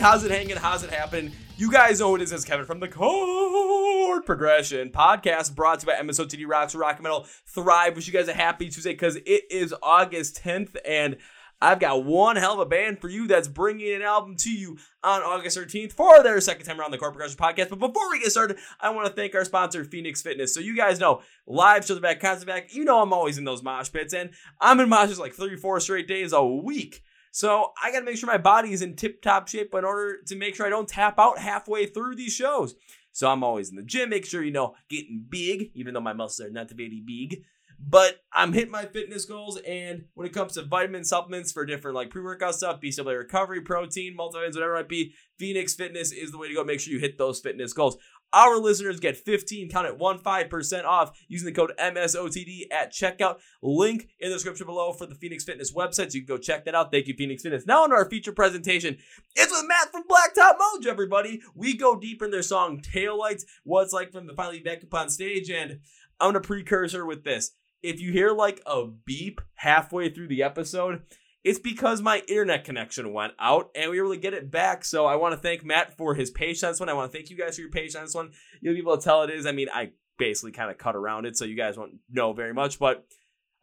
How's it hanging? How's it happening? You guys know who it is. Kevin from the Chord Progression Podcast, brought to you by MSOTD Rocks Rock Metal Thrive. Wish you guys a happy Tuesday because it is August 10th, and I've got one hell of a band for you that's bringing an album to you on August 13th for their second time around the Chord Progression Podcast. But before we get started, I want to thank our sponsor, Phoenix Fitness. So you guys know, live shows are back, concerts back. You know I'm always in those mosh pits, and I'm in moshes like three, four straight days a week. So I got to make sure my body is in tip top shape in order to make sure I don't tap out halfway through these shows. So I'm always in the gym, make sure you know getting big, even though my muscles are not very big. But I'm hitting my fitness goals, and when it comes to vitamin supplements for different like pre-workout stuff, BCAA recovery, protein, multivitamins, whatever it might be, Phoenix Fitness is the way to go. Make sure you hit those fitness goals. Our listeners get 15, count it, 15% off using the code MSOTD at checkout. Link in the description below for the Phoenix Fitness website. So you can go check that out. Thank you, Phoenix Fitness. Now on our feature presentation, it's with Matt from Blacktop Mojo, everybody. We go deep in their song Taillights, what it's like from the finally back upon stage, and I'm gonna precursor with this. If you hear like a beep halfway through the episode, it's because my internet connection went out and we were able to get it back. So I want to thank Matt for his patience one. I want to thank you guys for your patience one. You'll be able to tell it is. I mean, I basically kind of cut around it, so you guys won't know very much, but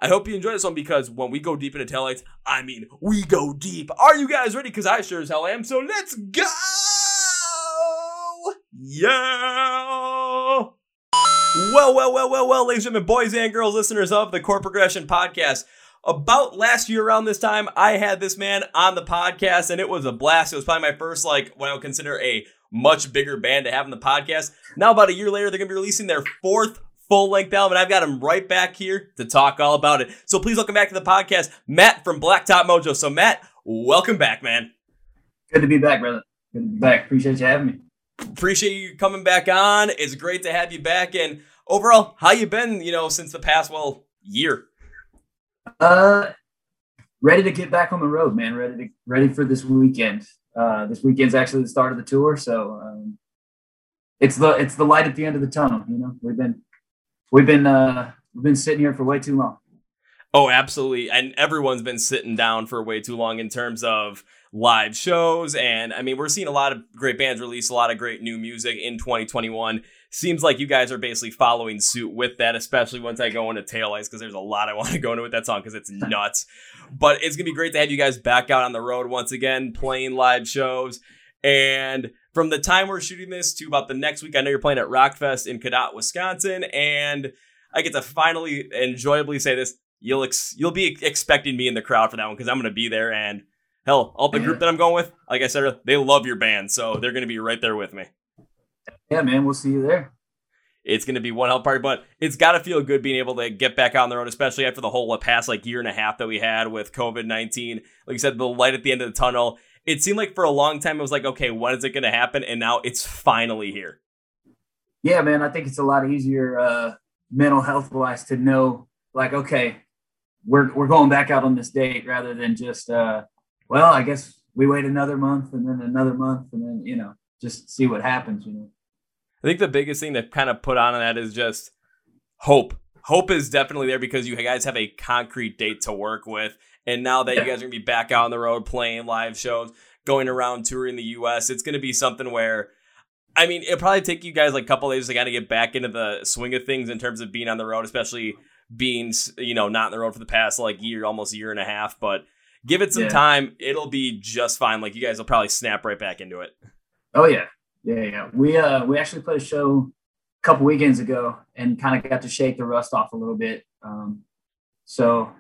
I hope you enjoy this one because when we go deep into taillights, I mean, we go deep. Are you guys ready? Because I sure as hell am. So let's go! Yeah! Well, well, well, well, well, ladies and gentlemen, boys and girls, listeners of the Chord Progression Podcast. About last year around this time, I had this man on the podcast, and it was a blast. It was probably my first, like, what I would consider a much bigger band to have in the podcast. Now, about a year later, they're going to be releasing their fourth full length album, and I've got him right back here to talk all about it. So please welcome back to the podcast, Matt from Blacktop Mojo. So, Matt, welcome back, man. Good to be back, brother. Good to be back. Appreciate you having me. Appreciate you coming back on. It's great to have you back. And overall, how you been, you know, since the past, well, year? Uh, ready to get back on the road, man. Ready to ready for this weekend. Uh, this weekend's actually the start of the tour, so um, it's the it's the light at the end of the tunnel. You know, we've been we've been uh, we've been sitting here for way too long. Oh, absolutely. And everyone's been sitting down for way too long in terms of live shows. And I mean, we're seeing a lot of great bands release a lot of great new music in 2021. Seems like you guys are basically following suit with that, especially once I go into Taillights, because there's a lot I want to go into with that song because it's nuts. but it's going to be great to have you guys back out on the road once again, playing live shows. And from the time we're shooting this to about the next week, I know you're playing at Rockfest in Cadott, Wisconsin. And I get to finally enjoyably say this you'll ex- you'll be expecting me in the crowd for that one because I'm going to be there. And hell, all the group that I'm going with, like I said, they love your band, so they're going to be right there with me. Yeah, man, we'll see you there. It's going to be one hell party, but it's got to feel good being able to get back out on the road, especially after the whole past like year and a half that we had with COVID 19. Like you said, the light at the end of the tunnel. It seemed like for a long time it was like, okay, when is it going to happen? And now it's finally here. Yeah, man, I think it's a lot easier uh, mental health wise to know, like, okay, we're we're going back out on this date rather than just uh well i guess we wait another month and then another month and then you know just see what happens you know? I think the biggest thing to kind of put on that is just hope. Hope is definitely there because you guys have a concrete date to work with. And now that yeah. you guys are going to be back out on the road playing live shows going around touring the us it's going to be something where i mean it'll probably take you guys like a couple days to kind of get back into the swing of things in terms of being on the road especially being you know not in the road for the past like year almost a year and a half. But give it some yeah. time it'll be just fine. Like you guys will probably snap right back into it oh yeah. Yeah yeah. We uh we actually played a show a couple weekends ago and kind of got to shake the rust off a little bit. Um so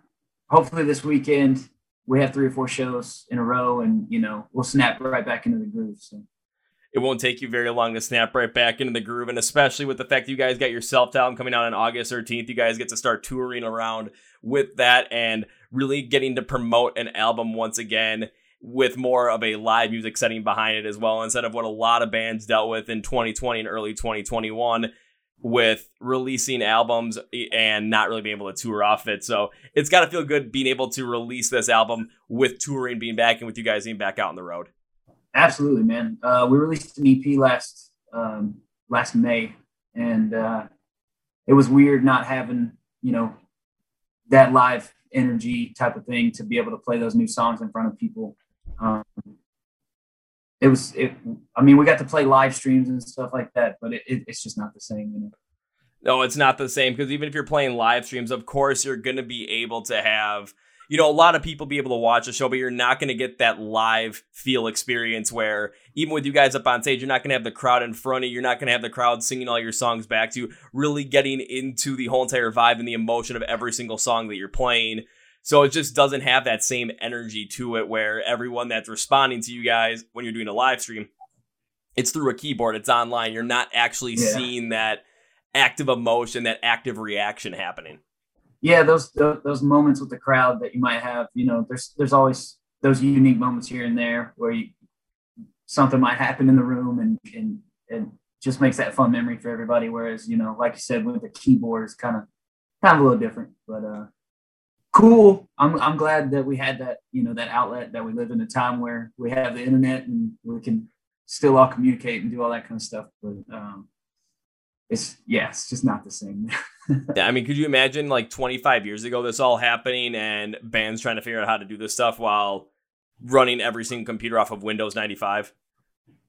hopefully this weekend we have three or four shows in a row and you know we'll snap right back into the groove so. It won't take you very long to snap right back into the groove. And especially with the fact that you guys got your self album coming out on August 13th, you guys get to start touring around with that and really getting to promote an album once again with more of a live music setting behind it as well, instead of what a lot of bands dealt with in 2020 and early 2021 with releasing albums and not really being able to tour off it. So it's got to feel good being able to release this album with touring being back and with you guys being back out on the road. Absolutely, man. Uh, we released an EP last um, last May, and uh, it was weird not having you know that live energy type of thing to be able to play those new songs in front of people. Um, it was it. I mean, we got to play live streams and stuff like that, but it, it, it's just not the same. You know? No, it's not the same because even if you're playing live streams, of course you're going to be able to have you know, a lot of people be able to watch a show, but you're not going to get that live feel experience where even with you guys up on stage, you're not going to have the crowd in front of you. You're not going to have the crowd singing all your songs back to you, really getting into the whole entire vibe and the emotion of every single song that you're playing. So it just doesn't have that same energy to it where everyone that's responding to you guys when you're doing a live stream, it's through a keyboard, it's online. You're not actually yeah. seeing that active emotion, that active reaction happening. Yeah, those, those moments with the crowd that you might have, you know, there's there's always those unique moments here and there where you something might happen in the room and and and just makes that fun memory for everybody. Whereas, you know, like you said, with the keyboard is kind of kind of a little different. But uh cool. I'm I'm glad that we had that, you know, that outlet that we live in a time where we have the internet and we can still all communicate and do all that kind of stuff. But um it's yeah, it's just not the same. yeah, I mean, could you imagine like 25 years ago this all happening and bands trying to figure out how to do this stuff while running every single computer off of Windows 95?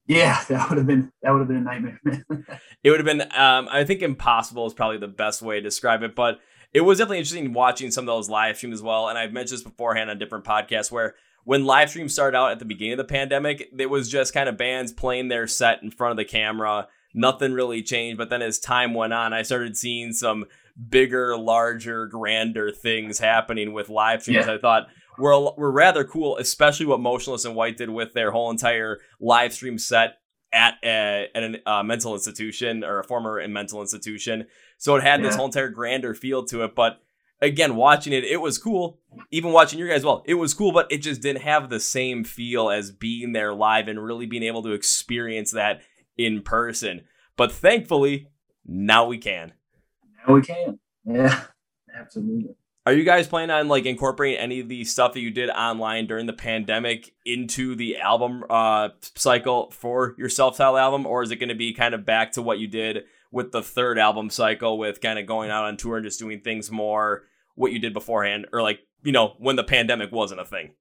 Yeah, that would have been that would have been a nightmare. it would have been um, I think impossible is probably the best way to describe it, but it was definitely interesting watching some of those live streams as well. And I've mentioned this beforehand on different podcasts where when live streams started out at the beginning of the pandemic, it was just kind of bands playing their set in front of the camera nothing really changed. But then as time went on, I started seeing some bigger, larger, grander things happening with live streams. Yeah. I thought were were rather cool, especially what Motionless In White did with their whole entire live stream set at a, at a uh, mental institution or a former mental institution. So it had yeah. this whole entire grander feel to it, but again, watching it, it was cool. Even watching your guys, well, it was cool, but it just didn't have the same feel as being there live and really being able to experience that in person. But thankfully, now we can. Now we can. Yeah, absolutely. Are you guys planning on like incorporating any of the stuff that you did online during the pandemic into the album uh, cycle for your self-titled album, or is it going to be kind of back to what you did with the third album cycle, with kind of going out on tour and just doing things more what you did beforehand, or like you know when the pandemic wasn't a thing?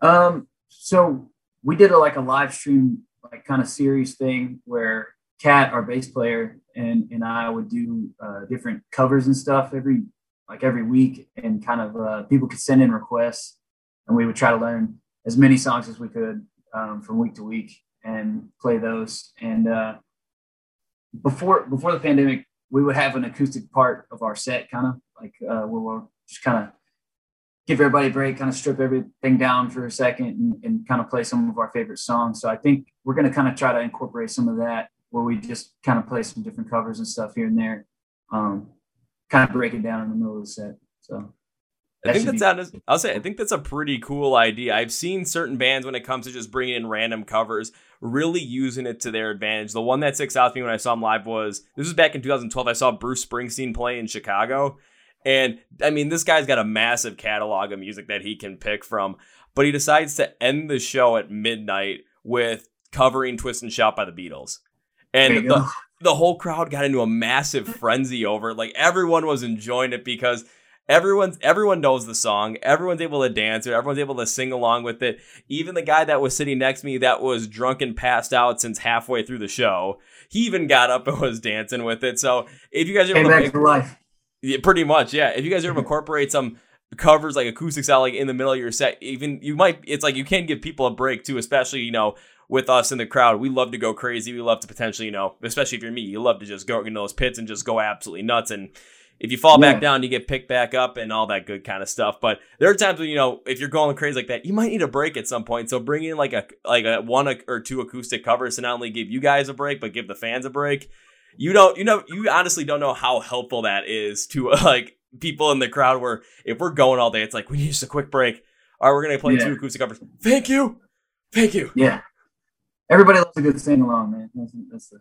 Um, so we did a, like a live stream like kind of series thing where cat our bass player, and and I would do uh, different covers and stuff every like every week, and kind of uh, people could send in requests, and we would try to learn as many songs as we could um, from week to week and play those. And uh, before before the pandemic, we would have an acoustic part of our set, kind of like uh, where we'll just kind of give everybody a break, kind of strip everything down for a second and, and kind of play some of our favorite songs. So I think we're going to kind of try to incorporate some of that where we just kind of play some different covers and stuff here and there. Um, kind of break it down in the middle of the set. So I think that's honest, I'll say I think that's a pretty cool idea. I've seen certain bands when it comes to just bringing in random covers, really using it to their advantage. The one that sticks out to me when I saw him live was this was back in 2012. I saw Bruce Springsteen play in Chicago, and I mean, this guy's got a massive catalog of music that he can pick from, but he decides to end the show at midnight with covering Twist and Shout by the Beatles. And the, the whole crowd got into a massive frenzy over it. Like everyone was enjoying it because everyone's everyone knows the song. Everyone's able to dance it. Everyone's able to sing along with it. Even the guy that was sitting next to me that was drunk and passed out since halfway through the show, he even got up and was dancing with it. So if you guys are able to pick, life. Yeah, pretty much, yeah. If you guys ever incorporate some covers like acoustics out like in the middle of your set, even you might it's like you can give people a break too, especially, you know, with us in the crowd. We love to go crazy. We love to potentially, you know, especially if you're me, you love to just go in those pits and just go absolutely nuts. And if you fall yeah. back down, you get picked back up and all that good kind of stuff. But there are times when you know if you're going crazy like that, you might need a break at some point. So bring in like a like a one or two acoustic covers to not only give you guys a break but give the fans a break you don't you know you honestly don't know how helpful that is to like people in the crowd where if we're going all day it's like we need just a quick break all right we're gonna play yeah. two acoustic covers thank you thank you yeah everybody loves a good sing along man that's, that's the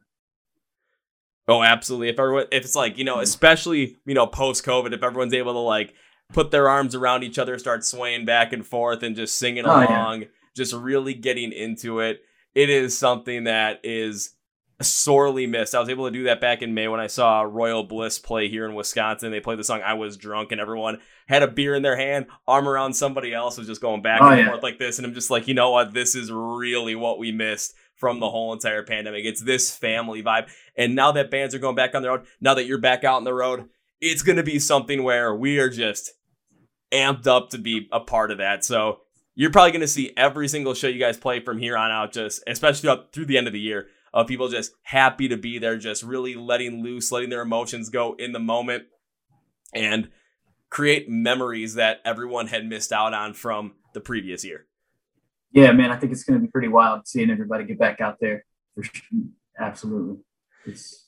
oh absolutely if everyone if it's like you know especially you know post covid if everyone's able to like put their arms around each other start swaying back and forth and just singing oh, along yeah. just really getting into it it is something that is sorely missed. I was able to do that back in May when I saw Royal Bliss play here in Wisconsin. They played the song I Was Drunk, and everyone had a beer in their hand, arm around somebody else, was just going back oh, and yeah. forth like this. And I'm just like, you know what? This is really what we missed from the whole entire pandemic. It's this family vibe. And now that bands are going back on the road, now that you're back out on the road, it's going to be something where we are just amped up to be a part of that. So you're probably going to see every single show you guys play from here on out, just especially throughout, through the end of the year of people just happy to be there, just really letting loose, letting their emotions go in the moment and create memories that everyone had missed out on from the previous year. Yeah, man, I think it's going to be pretty wild seeing everybody get back out there. For sure. Absolutely. It's,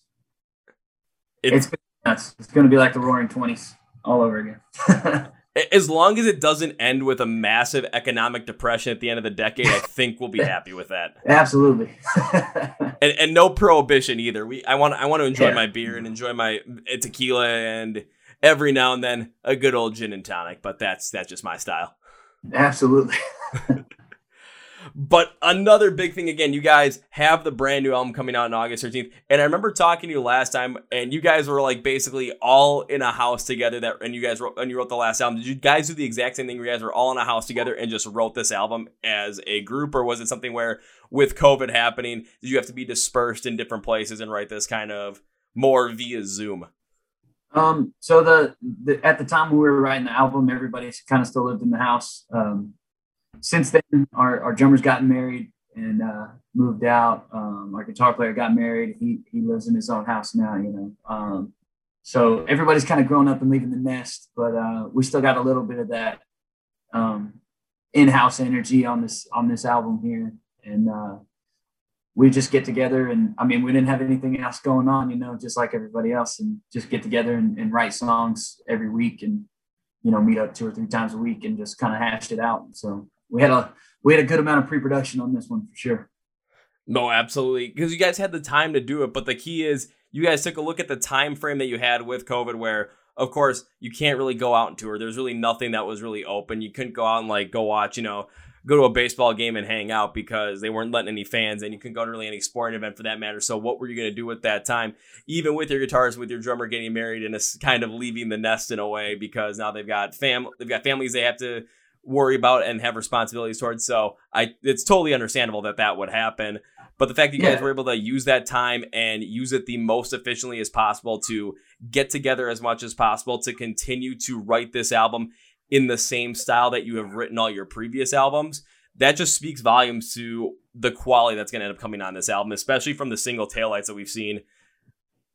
it's, it's nuts. It's going to be like the roaring 20s all over again. as long as it doesn't end with a massive economic depression at the end of the decade, I think we'll be happy with that. Absolutely. and, and no prohibition either. We I want I want to enjoy yeah. my beer and enjoy my uh, tequila and every now and then a good old gin and tonic, but that's that's just my style. Absolutely. But another big thing again, you guys have the brand new album coming out on August 13th. And I remember talking to you last time, and you guys were like basically all in a house together. That and you guys wrote and you wrote the last album. Did you guys do the exact same thing? Where you guys were all in a house together and just wrote this album as a group, or was it something where with COVID happening, did you have to be dispersed in different places and write this kind of more via Zoom? Um, so the, the, at the time we were writing the album, everybody kind of still lived in the house. Um, since then, our, our drummers gotten married and uh, moved out. Um, our guitar player got married. He he lives in his own house now. You know, um, so everybody's kind of grown up and leaving the nest, but uh, we still got a little bit of that um, in-house energy on this on this album here, and uh, we just get together. And I mean, we didn't have anything else going on, you know, just like everybody else, and just get together and, and write songs every week and you know meet up two or three times a week and just kind of hash it out. So we had a we had a good amount of pre-production on this one for sure. No, absolutely, because you guys had the time to do it. But the key is you guys took a look at the time frame that you had with COVID, where of course you can't really go out and tour. There's really nothing that was really open. You couldn't go out and like go watch, you know, go to a baseball game and hang out because they weren't letting any fans and you couldn't go to really any sporting event for that matter. So what were you going to do with that time? Even with your guitars, with your drummer getting married and kind of leaving the nest in a way because now they've got fam they've got families they have to worry about and have responsibilities towards. So I, it's totally understandable that that would happen. But the fact that you yeah. guys were able to use that time and use it the most efficiently as possible to get together as much as possible to continue to write this album in the same style that you have written all your previous albums, that just speaks volumes to the quality that's going to end up coming on this album, especially from the single taillights that we've seen.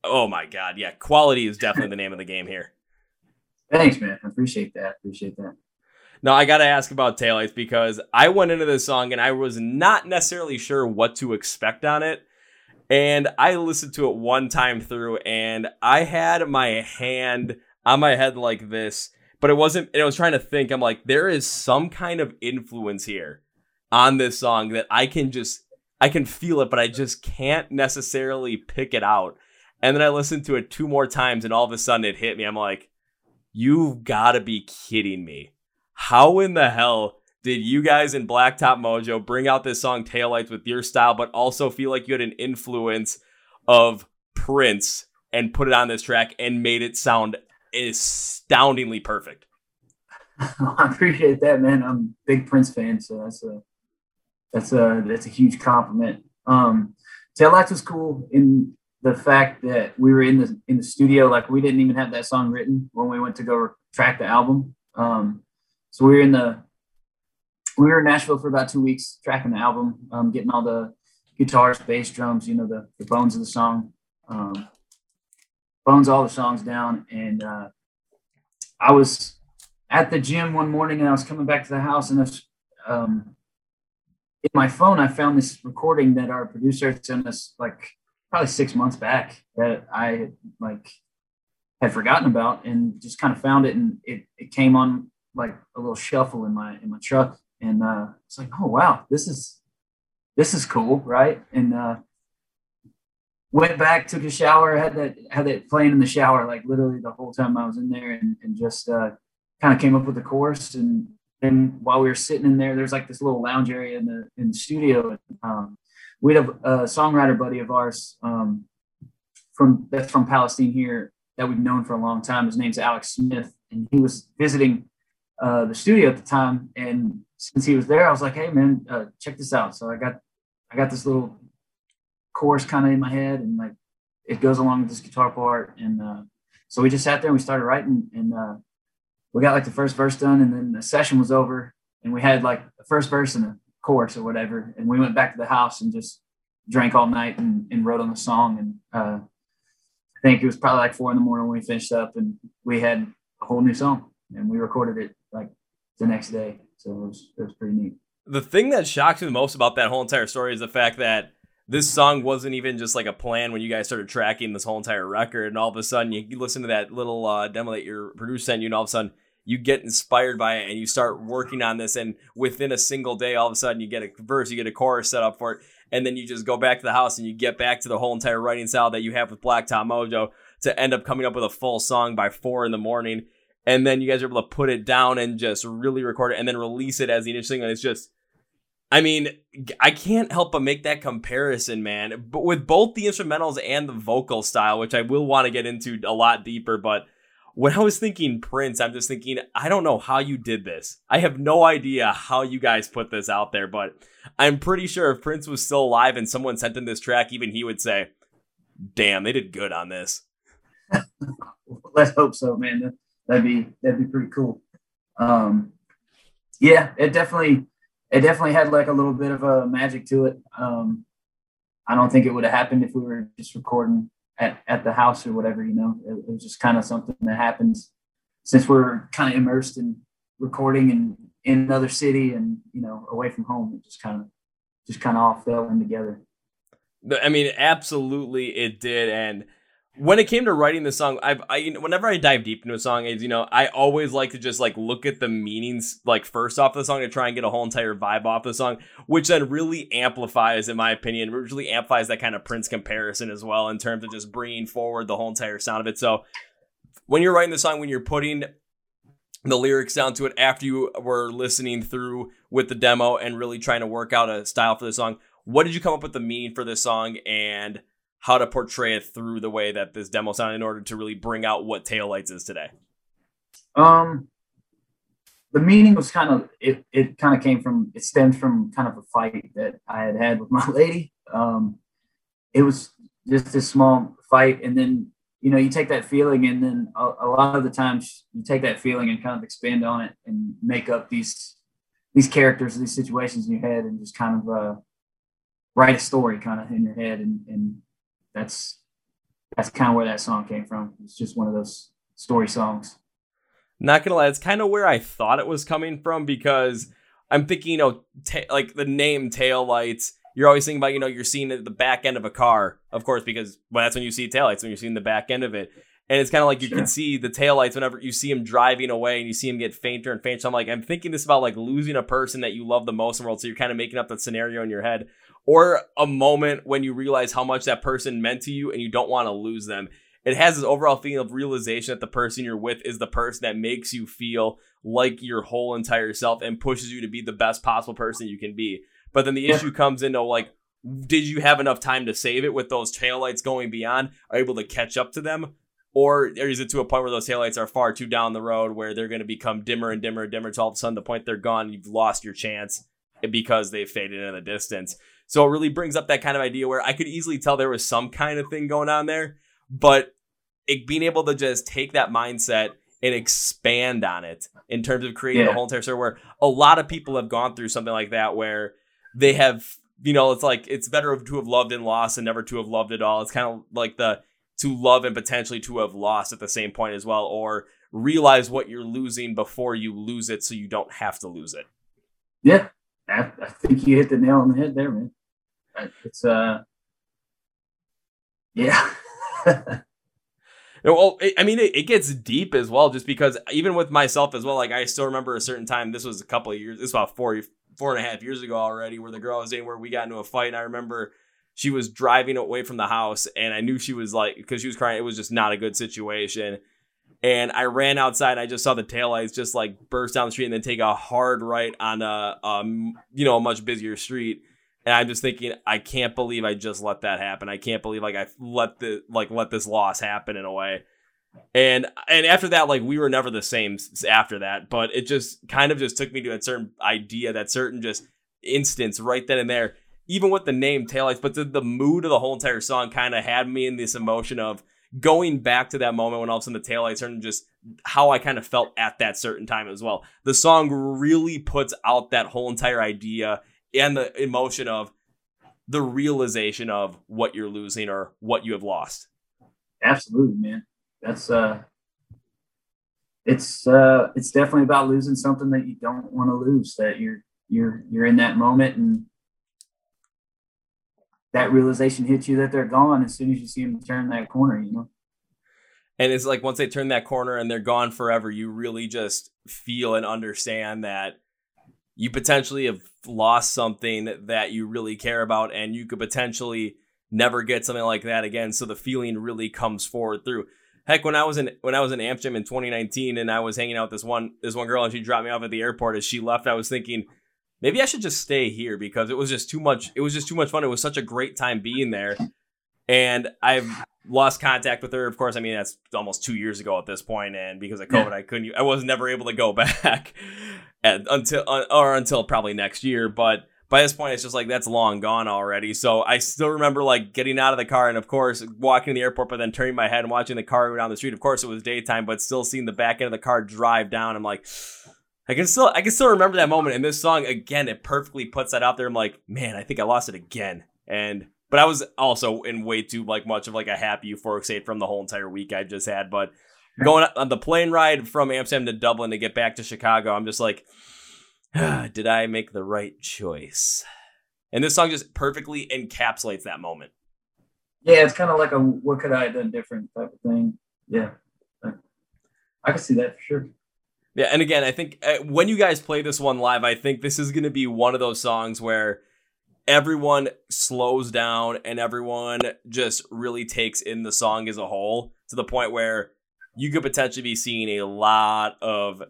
Oh my God. Yeah. Quality is definitely the name of the game here. Thanks, man. I appreciate that. Appreciate that. Now I gotta ask about taillights because I went into this song and I was not necessarily sure what to expect on it. And I listened to it one time through and I had my hand on my head like this, but it wasn't, and I was trying to think, I'm like, there is some kind of influence here on this song that I can just, I can feel it, but I just can't necessarily pick it out. And then I listened to it two more times and all of a sudden it hit me. I'm like, you've gotta be kidding me how in the hell did you guys in Blacktop Mojo bring out this song Taillights with your style, but also feel like you had an influence of Prince and put it on this track and made it sound astoundingly perfect? I appreciate that, man. I'm a big Prince fan, so that's a that's a that's a huge compliment. Um, Taillights was cool in the fact that we were in the in the studio, like we didn't even have that song written when we went to go track the album. Um, so we were in the we were in Nashville for about two weeks tracking the album, um, getting all the guitars, bass, drums, you know, the, the bones of the song, um, bones all the songs down. And uh, I was at the gym one morning and I was coming back to the house and was, um, in my phone, I found this recording that our producer sent us like probably six months back that I like had forgotten about and just kind of found it and it, it came on like a little shuffle in my in my truck, and uh, it's like, oh wow, this is this is cool, right? And uh, went back, took a shower, had that had that playing in the shower like literally the whole time I was in there, and, and just uh, kind of came up with the chorus. And then while we were sitting in there, there's like this little lounge area in the in the studio. And, um, we had a, a songwriter buddy of ours um, from that's from Palestine here that we've known for a long time. His name's Alex Smith, and he was visiting uh, the studio at the time. And since he was there, I was like, "Hey, man, uh, check this out." So I got I got this little chorus kind of in my head, and like it goes along with this guitar part, and uh, so we just sat there and we started writing, and uh, we got like the first verse done, and then the session was over, and we had like the first verse and a chorus or whatever, and we went back to the house and just drank all night and, and wrote on the song, and uh, I think it was probably like four in the morning when we finished up, and we had a whole new song, and we recorded it the next day, so it was it was pretty neat. The thing that shocked me the most about that whole entire story is the fact that this song wasn't even just like a plan when you guys started tracking this whole entire record, and all of a sudden you, listen to that little uh, demo that your producer sent you, and all of a sudden you get inspired by it and you start working on this, and within a single day, all of a sudden you get a verse, you get a chorus set up for it, and then you just go back to the house and you get back to the whole entire writing style that you have with Blacktop Mojo to end up coming up with a full song by four in the morning, and then you guys are able to put it down and just really record it and then release it as the initial single. And it's just I mean, I can't help but make that comparison, man. But with both the instrumentals and the vocal style, which I will want to get into a lot deeper, but when I was thinking Prince, I'm just thinking, I don't know how you did this. I have no idea how you guys put this out there, but I'm pretty sure if Prince was still alive and someone sent him this track, even he would say, "Damn, they did good on this." Let's hope so, man. That'd be that'd be pretty cool. Um, yeah, it definitely it definitely had like a little bit of a magic to it. Um, I don't think it would have happened if we were just recording at, at the house or whatever, you know, it, it was just kind of something that happens since we're kind of immersed in recording and in another city and, you know, away from home. It just kind of, just kind of all fell in together. I mean, absolutely it did. And, when it came to writing the song, I've I whenever I dive deep into a song, is you know I always like to just like look at the meanings like first off the song to try and get a whole entire vibe off the song, which then really amplifies, in my opinion, really amplifies that kind of Prince comparison as well in terms of just bringing forward the whole entire sound of it. So when you're writing the song, when you're putting the lyrics down to it after you were listening through with the demo and really trying to work out a style for the song, what did you come up with the meaning for this song and how to portray it through the way that this demo sounded in order to really bring out what taillights is today. Um the meaning was kind of it it kind of came from it stemmed from kind of a fight that i had had with my lady. Um it was just a small fight and then you know you take that feeling and then a, a lot of the times you take that feeling and kind of expand on it and make up these these characters these situations in your head and just kind of uh write a story kind of in your head and, and that's that's kind of where that song came from. It's just one of those story songs. Not gonna lie, it's kind of where I thought it was coming from because I'm thinking, you know, ta- like the name tail lights. You're always thinking about, you know, you're seeing the back end of a car, of course, because well, that's when you see tail lights when you're seeing the back end of it. And it's kind of like you sure. can see the tail lights whenever you see him driving away and you see him get fainter and fainter. So I'm like, I'm thinking this about like losing a person that you love the most in the world. So you're kind of making up that scenario in your head or a moment when you realize how much that person meant to you and you don't want to lose them. It has this overall feeling of realization that the person you're with is the person that makes you feel like your whole entire self and pushes you to be the best possible person you can be. But then the yeah. issue comes into like, did you have enough time to save it with those taillights going beyond? Are able to catch up to them? Or is it to a point where those taillights are far too down the road where they're going to become dimmer and dimmer and dimmer until all of a sudden the point they're gone, you've lost your chance because they've faded in the distance. So it really brings up that kind of idea where I could easily tell there was some kind of thing going on there, but it, being able to just take that mindset and expand on it in terms of creating yeah. a whole entire story where a lot of people have gone through something like that where they have you know it's like it's better to have loved and lost and never to have loved at all. It's kind of like the to love and potentially to have lost at the same point as well or realize what you're losing before you lose it so you don't have to lose it. Yeah. I, I think you hit the nail on the head there man it's uh, yeah. well, I mean, it, gets deep as well, just because even with myself as well, like I still remember a certain time. This was a couple of years. This was about four, four and a half years ago already, where the girl I was dating, where we got into a fight, and I remember she was driving away from the house, and I knew she was like, because she was crying. It was just not a good situation. And I ran outside. I just saw the taillights just like burst down the street and then take a hard right on a, um, you know, a much busier street And I'm just thinking, I can't believe I just let that happen. I can't believe like I let the like let this loss happen in a way. And and after that, like we were never the same after that. But it just kind of just took me to a certain idea, that certain just instance right then and there. Even with the name taillights, but the, the mood of the whole entire song kind of had me in this emotion of going back to that moment when all of a sudden the taillights turned and just how I kind of felt at that certain time as well. The song really puts out that whole entire idea and the emotion of the realization of what you're losing or what you have lost. Absolutely, man. That's uh it's uh it's definitely about losing something that you don't want to lose that you're you're you're in that moment and that realization hits you that they're gone as soon as you see them turn that corner, you know. And it's like once they turn that corner and they're gone forever, you really just feel and understand that you potentially have lost something that you really care about and you could potentially never get something like that again. So the feeling really comes forward through. Heck, when I was in when I was in Amsterdam in 2019 and I was hanging out with this one this one girl and she dropped me off at the airport as she left, I was thinking, maybe I should just stay here because it was just too much. It was just too much fun. It was such a great time being there. And I've lost contact with her. Of course, I mean that's almost two years ago at this point, and because of COVID, I couldn't. I was never able to go back at, until uh, or until probably next year. But by this point, it's just like that's long gone already. So I still remember like getting out of the car and of course walking to the airport, but then turning my head and watching the car go down the street. Of course, it was daytime, but still seeing the back end of the car drive down. I'm like I can still I can still remember that moment. And this song again, it perfectly puts that out there. I'm like, man, I think I lost it again. And but I was also in way too like much of like a happy euphoric state from the whole entire week I just had. But going on the plane ride from Amsterdam to Dublin to get back to Chicago, I'm just like, ah, did I make the right choice? And this song just perfectly encapsulates that moment. Yeah, it's kind of like a what could I have done different type of thing. Yeah, I can see that for sure. Yeah, and again, I think uh, when you guys play this one live, I think this is going to be one of those songs where everyone slows down and everyone just really takes in the song as a whole to the point where you could potentially be seeing a lot of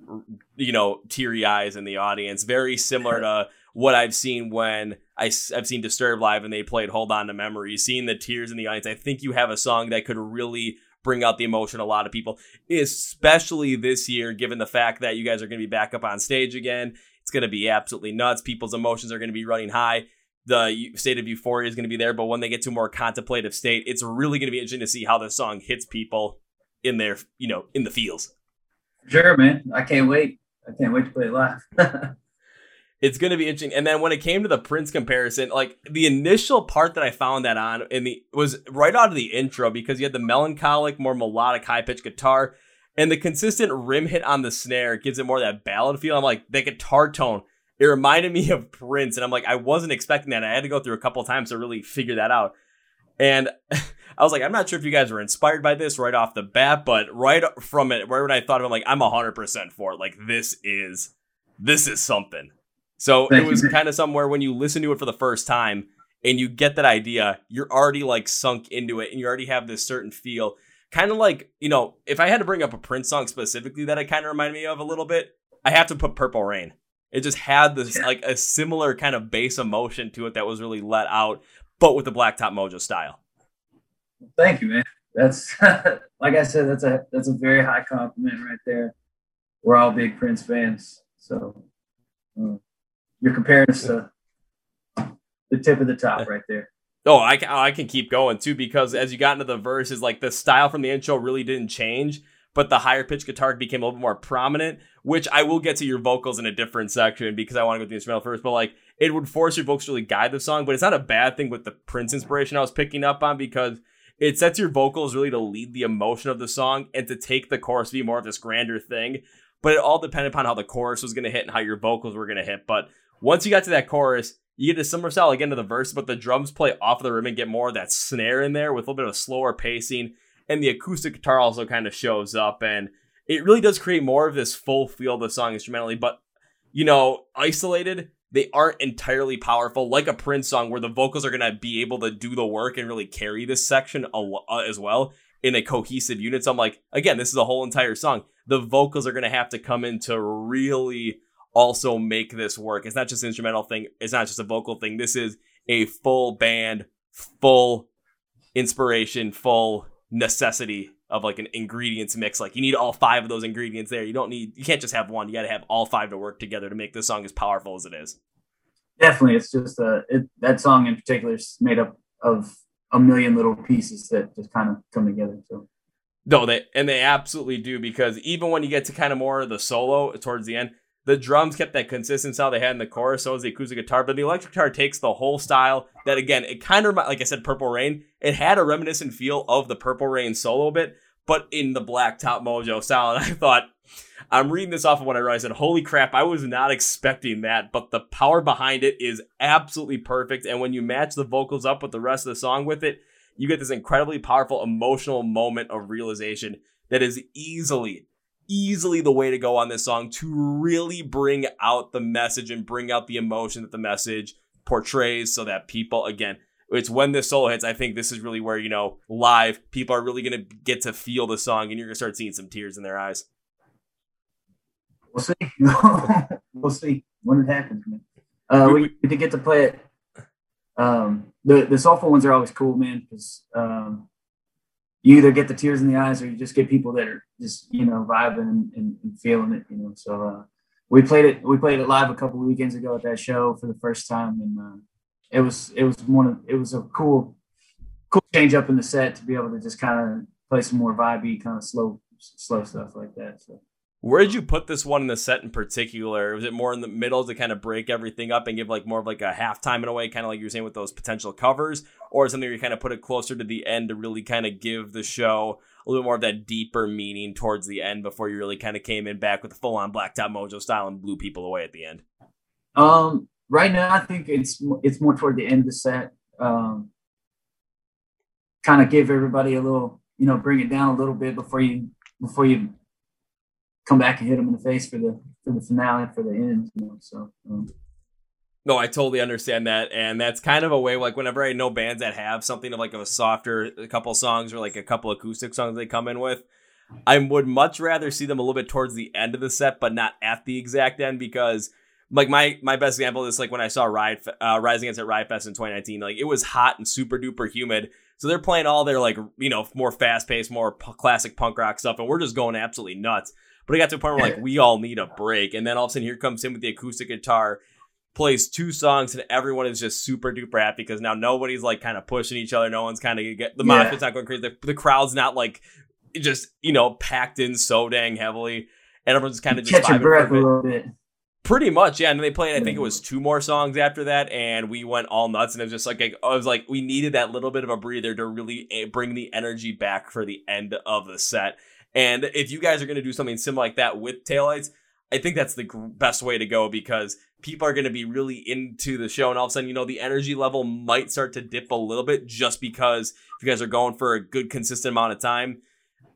you know teary eyes in the audience very similar to what i've seen when I, have seen disturbed live and they played hold on to memory seeing the tears in the audience i think you have a song that could really bring out the emotion a lot of people, especially this year, given the fact that you guys are going to be back up on stage again. It's going to be absolutely nuts. People's emotions are going to be running high. The state of euphoria is going to be there, but when they get to a more contemplative state, it's really going to be interesting to see how this song hits people in their, you know, in the fields. Sure, man. I can't wait. I can't wait to play it live. it's going to be interesting. And then when it came to the Prince comparison, like the initial part that I found that on in the was right out of the intro because you had the melancholic, more melodic, high pitched guitar, and the consistent rim hit on the snare gives it more that ballad feel. I'm like the guitar tone. It reminded me of Prince, and I'm like, I wasn't expecting that. I had to go through a couple times to really figure that out. And I was like, I'm not sure if you guys were inspired by this right off the bat, but right from it, right when I thought of it, like, I'm 100% for it. Like, this is, this is something. So Thank it was kind of somewhere when you listen to it for the first time and you get that idea, you're already like sunk into it and you already have this certain feel. Kind of like, you know, if I had to bring up a Prince song specifically that it kind of reminded me of a little bit, I have to put Purple Rain. It just had this like a similar kind of bass emotion to it that was really let out, but with the Blacktop Mojo style. Thank you, man. That's like I said, that's a that's a very high compliment right there. We're all big Prince fans, so. Uh, you're comparing us to the tip of the top right there. Oh, I, I can keep going too because as you got into the verses, like the style from the intro really didn't change, but the higher pitched guitar became a little more prominent. Which I will get to your vocals in a different section because I want to go to the instrumental first. But like it would force your vocals to really guide the song, but it's not a bad thing with the Prince inspiration I was picking up on because it sets your vocals really to lead the emotion of the song and to take the chorus to be more of this grander thing. But it all depended upon how the chorus was going to hit and how your vocals were going to hit. But once you got to that chorus, you get a similar style again to the verse, but the drums play off of the rim and get more of that snare in there with a little bit of slower pacing. And the acoustic guitar also kind of shows up, and it really does create more of this full feel of the song instrumentally. But you know, isolated, they aren't entirely powerful like a Prince song where the vocals are gonna be able to do the work and really carry this section uh, as well in a cohesive unit. So I'm like, again, this is a whole entire song. The vocals are gonna have to come in to really also make this work. It's not just instrumental thing. It's not just a vocal thing. This is a full band, full inspiration, full necessity of like an ingredients mix. Like you need all five of those ingredients there. You don't need you can't just have one. You got to have all five to work together to make this song as powerful as it is. Definitely, it's just a it, that song in particular is made up of a million little pieces that just kind of come together. So. No, they and they absolutely do because even when you get to kind of more of the solo towards the end, the drums kept that consistent style they had in the chorus. So is the acoustic guitar, but the electric guitar takes the whole style. That again, it kind of like I said, Purple Rain. It had a reminiscent feel of the Purple Rain solo bit, but in the Blacktop Mojo style. And I thought, I'm reading this off of what I realized, holy crap, I was not expecting that. But the power behind it is absolutely perfect. And when you match the vocals up with the rest of the song with it, you get this incredibly powerful emotional moment of realization that is easily easily the way to go on this song to really bring out the message and bring out the emotion that the message portrays so that people again it's when this solo hits i think this is really where you know live people are really going to get to feel the song and you're going to start seeing some tears in their eyes. We'll see. We'll see. When it happens uh, we, we did get to play it. Um, the the soulful ones are always cool man because um, you either get the tears in the eyes or you just get people that are just you know vibing and, and, feeling it you know. So uh, we played it we played it live a couple weekends ago at that show for the first time and uh, it was it was one of it was a cool cool change up in the set to be able to just kind of play some more vibey kind of slow slow stuff like that so where did you put this one in the set in particular? Was it more in the middle to kind of break everything up and give like more of like a halftime in a way, kind of like you were saying with those potential covers, or something you kind of put it closer to the end to really kind of give the show a little more of that deeper meaning towards the end before you really kind of came in back with the full on Blacktop Mojo style and blew people away at the end? Um, right now I think it's it's more toward the end of the set. Um, kind of give everybody a little, you know, bring it down a little bit before you before you come back and hit them in the face for the for the finale for the end. You know, so. Um, no, I totally understand that, and that's kind of a way. Like whenever I know bands that have something of like a softer, a couple songs or like a couple acoustic songs they come in with, I would much rather see them a little bit towards the end of the set, but not at the exact end because like my my best example is like when I saw uh, Rise Against at Riot Fest in 2019. Like it was hot and super duper humid, so they're playing all their like you know more fast paced, more p- classic punk rock stuff, and we're just going absolutely nuts. But it got to a point where like we all need a break, and then all of a sudden here comes him with the acoustic guitar, plays two songs, and everyone is just super duper happy because now nobody's like kind of pushing each other. No one's kind of get the yeah. not going crazy. The, the, crowd's not like just you know packed in so dang heavily, and everyone's kind of just catch your breath a little bit. Pretty much, yeah. And they played, I think it was two more songs after that, and we went all nuts. And it was just like, I was like, we needed that little bit of a breather to really eh, bring the energy back for the end of the set. And if you guys are going to do something similar like that with taillights, I think that's the best way to go because people are going to be really into the show. And all of a sudden, you know, the energy level might start to dip a little bit just because if you guys are going for a good, consistent amount of time,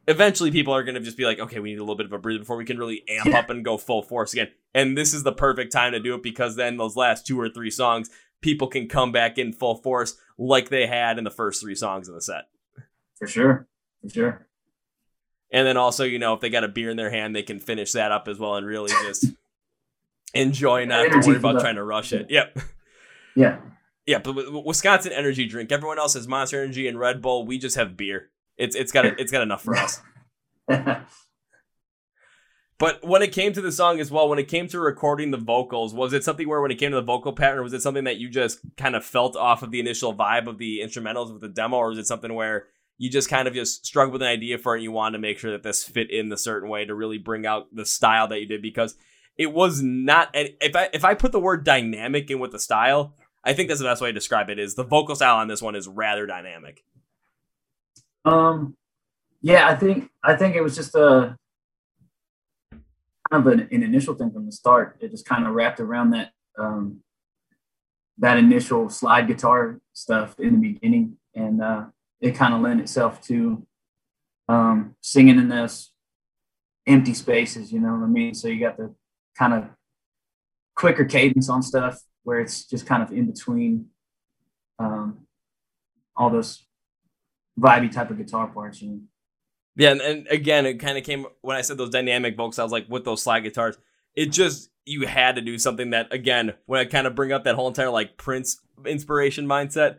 eventually people are going to just be like, okay, we need a little bit of a breather before we can really amp up and go full force again. And this is the perfect time to do it because then those last two or three songs, people can come back in full force like they had in the first three songs of the set. For sure. For sure. And then also, you know, if they got a beer in their hand, they can finish that up as well and really just enjoy, not to worry about trying to rush it. Yep. Yeah. Yeah, but Wisconsin energy drink. Everyone else has Monster Energy and Red Bull. We just have beer. It's it's got it's got enough for us. but when it came to the song as well, when it came to recording the vocals, was it something where when it came to the vocal pattern, was it something that you just kind of felt off of the initial vibe of the instrumentals with the demo, or was it something where you just kind of just struggled with an idea for it and you wanted to make sure that this fit in the certain way to really bring out the style that you did because it was not and if I if I put the word dynamic in with the style, I think that's the best way to describe it is the vocal style on this one is rather dynamic. Um yeah, I think I think it was just a kind of an, an initial thing from the start. It just kind of wrapped around that um that initial slide guitar stuff in the beginning and uh it kind of lent itself to um, singing in those empty spaces, you know what I mean? So you got the kind of quicker cadence on stuff where it's just kind of in between um, all those vibey type of guitar parts, you know. Yeah, and, and again, it kind of came when I said those dynamic vocals. I was like, with those slide guitars, it just you had to do something that again, when I kind of bring up that whole entire like Prince inspiration mindset,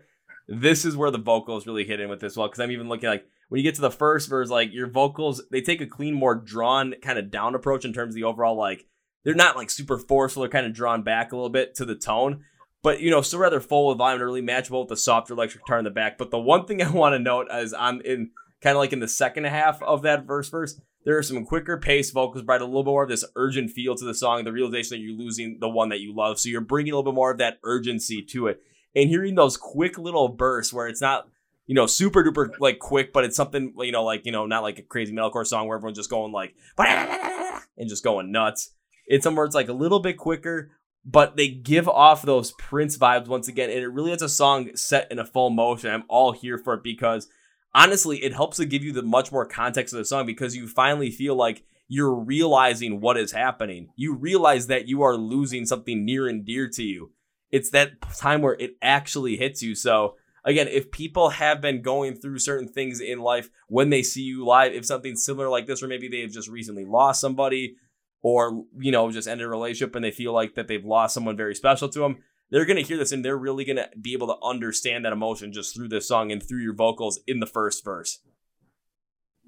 this is where the vocals really hit in with this well. Because I'm even looking like when you get to the first verse, like your vocals, they take a clean, more drawn kind of down approach in terms of the overall like they're not like super forceful. They're kind of drawn back a little bit to the tone, but you know, still rather full with volume really matchable with the softer electric guitar in the back. But the one thing I want to note is I'm in kind of like in the second half of that verse verse. There are some quicker pace vocals, but a little bit more of this urgent feel to the song, the realization that you're losing the one that you love. So you're bringing a little bit more of that urgency to it. And hearing those quick little bursts where it's not, you know, super duper like quick, but it's something, you know, like, you know, not like a crazy metalcore song where everyone's just going like, and just going nuts. It's somewhere it's like a little bit quicker, but they give off those Prince vibes once again. And it really is a song set in a full motion. I'm all here for it because honestly, it helps to give you the much more context of the song because you finally feel like you're realizing what is happening. You realize that you are losing something near and dear to you. It's that time where it actually hits you. So, again, if people have been going through certain things in life when they see you live, if something similar like this, or maybe they've just recently lost somebody, or you know, just ended a relationship and they feel like that they've lost someone very special to them, they're to hear this and they're really to be able to understand that emotion just through this song and through your vocals in the first verse.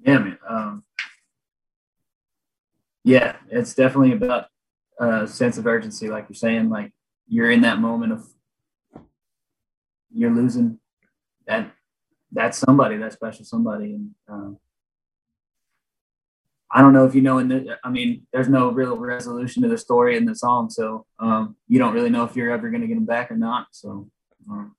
Yeah, man. Um, yeah, it's definitely about a sense of urgency, like you're saying. Like you're in that moment of you're losing that that's somebody, that special somebody, and um, I don't know if you know. In the, I mean, there's no real resolution to the story in the song, so um, you don't really know if you're ever going to get them back or not. So. Um,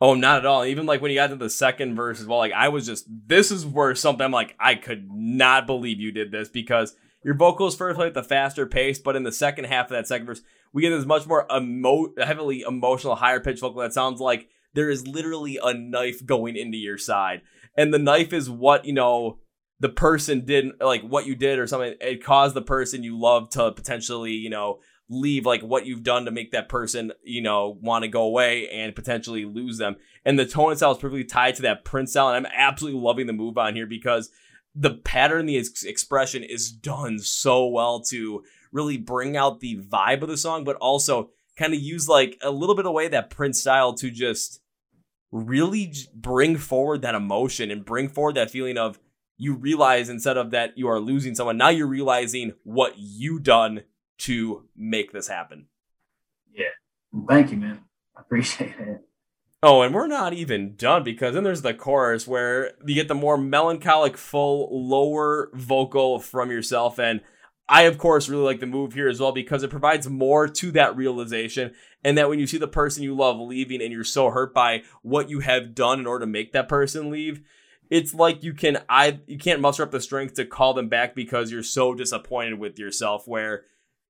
oh, not at all. Even like when you got to the second verse as well, like I was just, this is where something I'm like, I could not believe you did this because your vocals first play at the faster pace, but in the second half of that second verse, we get this much more emo- heavily emotional, higher pitch vocal that sounds like there is literally a knife going into your side, and the knife is what you know the person did like what you did or something it caused the person you love to potentially you know leave like what you've done to make that person you know want to go away and potentially lose them. And the tone itself is perfectly tied to that prince style and i'm absolutely loving the move on here because the pattern the ex- expression is done so well to really bring out the vibe of the song but also kind of use like a little bit away that prince style to just really bring forward that emotion and bring forward that feeling of you realize instead of that you are losing someone, now you're realizing what you done to make this happen. Yeah. Thank you, man. I appreciate it. Oh, and we're not even done because then there's the chorus where you get the more melancholic, full, lower vocal from yourself. And I, of course, really like the move here as well because it provides more to that realization. And that when you see the person you love leaving and you're so hurt by what you have done in order to make that person leave, it's like you can I you can't muster up the strength to call them back because you're so disappointed with yourself where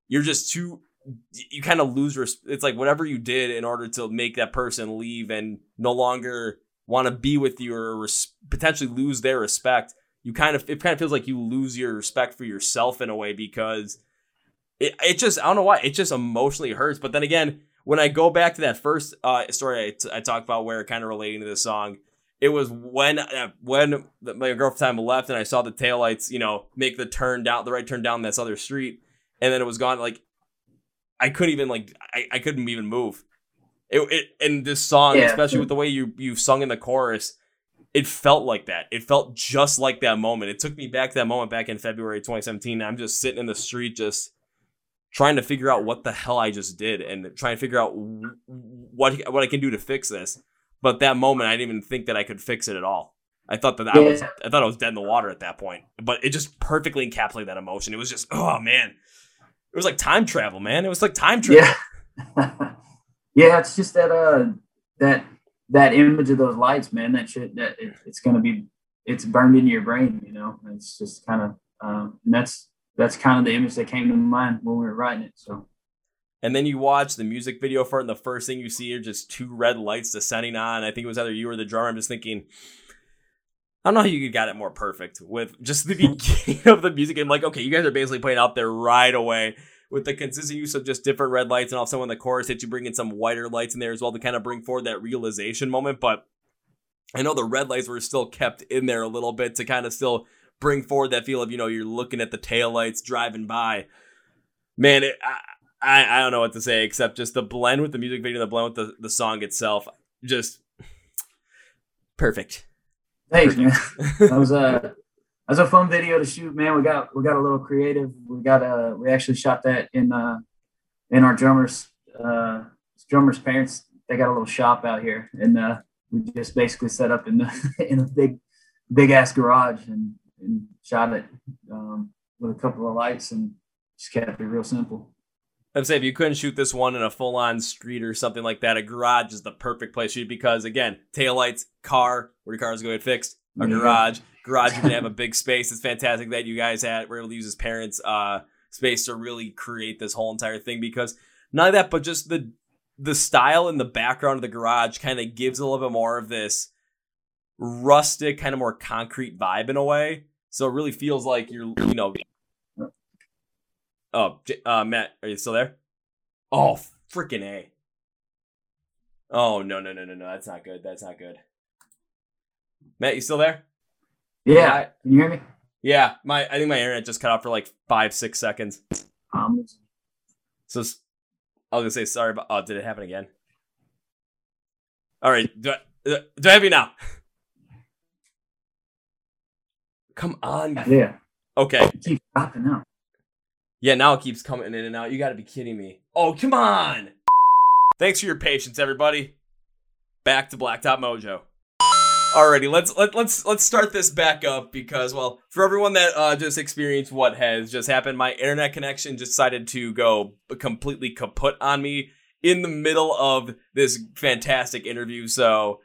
you're just too you kind of lose res- it's like whatever you did in order to make that person leave and no longer want to be with you or res- potentially lose their respect you kind of it kind of feels like you lose your respect for yourself in a way because it, it just I don't know why it just emotionally hurts but then again when I go back to that first uh, story I, t- I talked about where kind of relating to this song it was when uh, when my girlfriend left and I saw the taillights, you know, make the turn down the right turn down this other street, and then it was gone. Like I couldn't even like I, I couldn't even move. It, it and this song, yeah. especially with hmm. the way you you sung in the chorus, it felt like that. It felt just like that moment. It took me back to that moment back in February 2017. I'm just sitting in the street, just trying to figure out what the hell I just did, and trying to figure out what what I can do to fix this. But that moment, I didn't even think that I could fix it at all. I thought that I was I thought I was dead in the water at that point. But it just perfectly encapsulated that emotion. It was just oh man, it was like time travel, man. It was like time travel. Yeah, yeah. It's just that uh that that image of those lights, man. That shit. That it, it's gonna be it's burned into your brain. You know, it's just kind of um, and that's that's kind of the image that came to mind when we were writing it. So and then you watch the music video for it, and the first thing you see are just two red lights descending on. I think it was either you or the drummer. I'm just thinking, I don't know how you got it more perfect with just the beginning of the music. I'm like, okay, you guys are basically playing out there right away with the consistent use of just different red lights, and also when the chorus hits, you bring in some whiter lights in there as well to kind of bring forward that realization moment. But I know the red lights were still kept in there a little bit to kind of still bring forward that feel of you know you're looking at the tail lights driving by. Man, it, I, I don't know what to say except just the blend with the music video, the blend with the, the song itself, just perfect. Thanks, man. that was a that was a fun video to shoot, man. We got we got a little creative. We got uh we actually shot that in uh in our drummers uh drummers parents. They got a little shop out here, and uh we just basically set up in the in a big big ass garage and and shot it um, with a couple of lights and just kept it real simple. I'd say if you couldn't shoot this one in a full on street or something like that, a garage is the perfect place to shoot because again, tail lights, car, where your cars go get fixed, a yeah. garage. Garage, you can have a big space. It's fantastic that you guys had were able to use his parents' uh, space to really create this whole entire thing because not of that, but just the the style and the background of the garage kind of gives a little bit more of this rustic, kind of more concrete vibe in a way. So it really feels like you're, you know, Oh, uh, Matt, are you still there? Oh, freaking a! Oh no no no no no! That's not good. That's not good. Matt, you still there? Yeah. yeah Can you hear me? Yeah, my I think my internet just cut off for like five six seconds. Um. So I was gonna say sorry, but oh, did it happen again? All right, do I, uh, do I have you now? Come on. Yeah. Okay. Keep dropping out. Yeah, now it keeps coming in and out. You got to be kidding me. Oh, come on. Thanks for your patience, everybody. Back to Blacktop Mojo. Alrighty, let's let, let's let's start this back up because well, for everyone that uh, just experienced what has just happened, my internet connection decided to go completely kaput on me in the middle of this fantastic interview. So,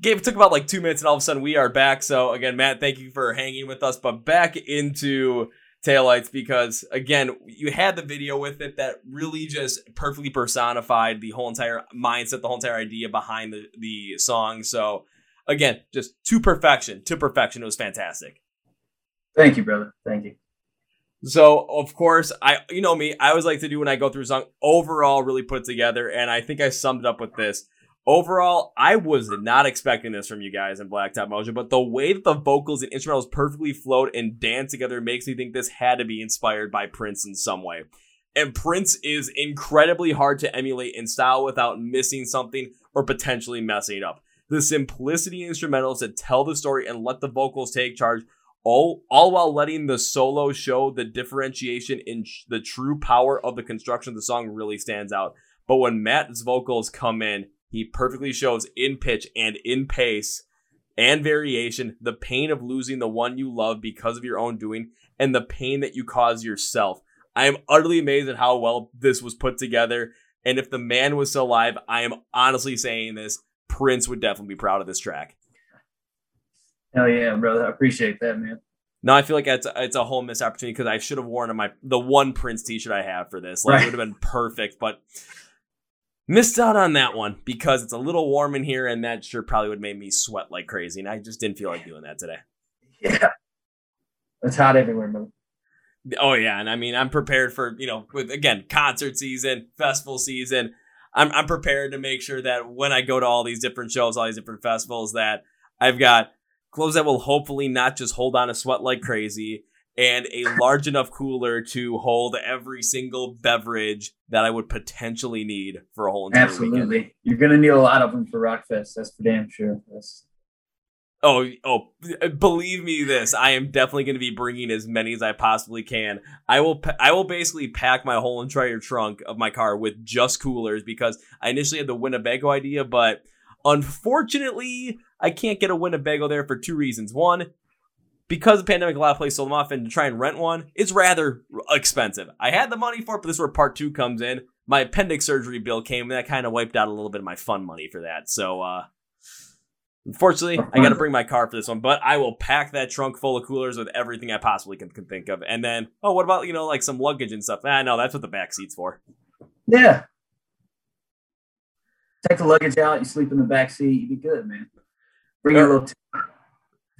Gabe, it took about like two minutes, and all of a sudden we are back. So again, Matt, thank you for hanging with us. But back into taillights because again you had the video with it that really just perfectly personified the whole entire mindset the whole entire idea behind the, the song. So again just to perfection to perfection it was fantastic. Thank you brother. Thank you. So of course i you know me i always like to do when i go through a song overall really put together and i think i summed it up with this Overall, I was not expecting this from you guys in Blacktop Mojo, but the way that the vocals and instrumentals perfectly float and dance together makes me think this had to be inspired by Prince in some way. And Prince is incredibly hard to emulate in style without missing something or potentially messing it up. The simplicity instrumentals that tell the story and let the vocals take charge, all, all while letting the solo show the differentiation in the true power of the construction of the song really stands out. But when Matt's vocals come in, he perfectly shows in pitch and in pace and variation the pain of losing the one you love because of your own doing and the pain that you cause yourself. I am utterly amazed at how well this was put together. And if the man was still alive, I am honestly saying this, Prince would definitely be proud of this track. Hell yeah, brother. I appreciate that, man. No, I feel like it's a, it's a whole missed opportunity because I should have worn my the one Prince T-shirt I have for this. Like right. it would have been perfect, but Missed out on that one because it's a little warm in here, and that sure probably would made me sweat like crazy. And I just didn't feel like doing that today. Yeah, it's hot everywhere, man. Oh yeah, and I mean I'm prepared for you know with again concert season, festival season. I'm I'm prepared to make sure that when I go to all these different shows, all these different festivals, that I've got clothes that will hopefully not just hold on to sweat like crazy, and a large enough cooler to hold every single beverage that I would potentially need for a whole entire Absolutely. Weekend. You're gonna need a lot of them for Rockfest. That's for damn sure. That's... Oh, oh! Believe me, this I am definitely going to be bringing as many as I possibly can. I will, I will basically pack my whole entire trunk of my car with just coolers because I initially had the Winnebago idea, but unfortunately, I can't get a Winnebago there for two reasons. One, because of the pandemic, a lot of places sold them off, and to try and rent one, it's rather expensive. I had the money for it, but this is where part two comes in. My appendix surgery bill came, and that kind of wiped out a little bit of my fun money for that. So, uh, unfortunately, I got to bring my car for this one, but I will pack that trunk full of coolers with everything I possibly can, can think of. And then, oh, what about, you know, like some luggage and stuff? Ah, no, that's what the back seat's for. Yeah. Take the luggage out, you sleep in the back seat, You'd be good, man. Bring a little. T-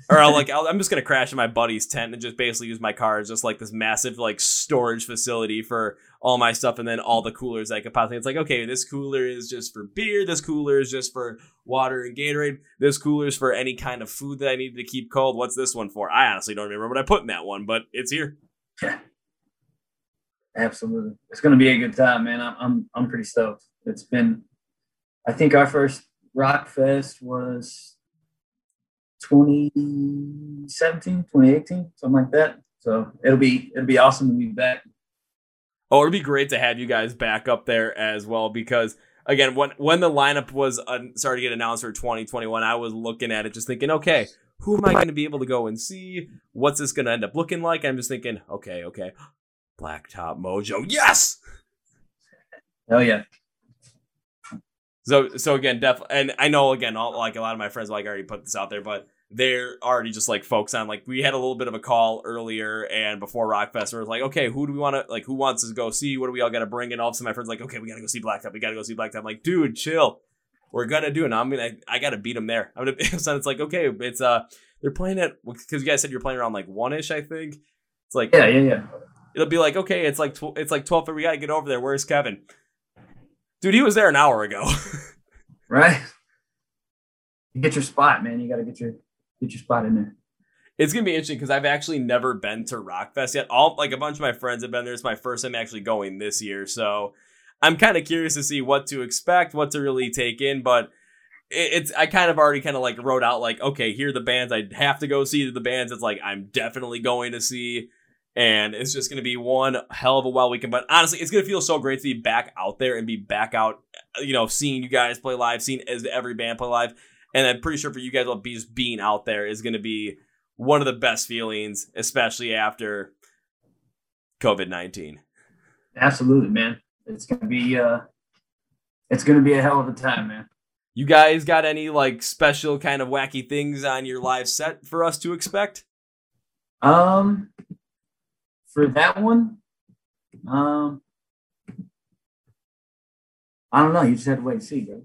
or I'll like i am just gonna crash in my buddy's tent and just basically use my car as just like this massive like storage facility for all my stuff and then all the coolers I could possibly. It's like okay, this cooler is just for beer. This cooler is just for water and Gatorade. This cooler is for any kind of food that I need to keep cold. What's this one for? I honestly don't remember what I put in that one, but it's here. Yeah, Absolutely, it's going to be a good time, man. I'm I'm I'm pretty stoked. It's been, I think our first Rock Fest was 2017, 2018, something like that. So it'll be it'll be awesome to be back. Oh, it'd be great to have you guys back up there as well because again, when when the lineup was uh, started to get announced for 2021, I was looking at it just thinking, okay, who am I going to be able to go and see? What's this going to end up looking like? I'm just thinking, okay, okay, Blacktop Mojo, yes. Oh yeah. So so again, definitely, and I know again, all, like a lot of my friends like already put this out there, but they're already just like focused on like we had a little bit of a call earlier and before Rockfest, where it's like, okay, who do we want to like? Who wants to go see? What do we all got to bring? And all of a sudden, my friends like, okay, we got to go see Blacktop. We got to go see Blacktop. I'm like, dude, chill. We're gonna do it. I'm gonna. I, I got to beat them there. I'm gonna. so it's like, okay, it's uh, they're playing at because you guys said you're playing around like one ish. I think it's like yeah, yeah, yeah. It'll be like, okay, it's like tw- it's like twelve. We gotta get over there. Where's Kevin? Dude, he was there an hour ago. right. You get your spot, man. You got to get your get your spot in there. It's gonna be interesting because I've actually never been to Rockfest yet. All like a bunch of my friends have been there. It's my first time actually going this year, so I'm kind of curious to see what to expect, what to really take in. But it's I kind of already kind of like wrote out like, okay, here are the bands I have to go see. The bands it's like I'm definitely going to see, and it's just gonna be one hell of a well weekend. But honestly, it's gonna feel so great to be back out there and be back out, you know, seeing you guys play live, seeing as every band play live and I'm pretty sure for you guys, be just being out there is going to be one of the best feelings, especially after COVID nineteen. Absolutely, man. It's gonna be uh, it's gonna be a hell of a time, man. You guys got any like special kind of wacky things on your live set for us to expect? Um, for that one, um, I don't know. You just have to wait and see, bro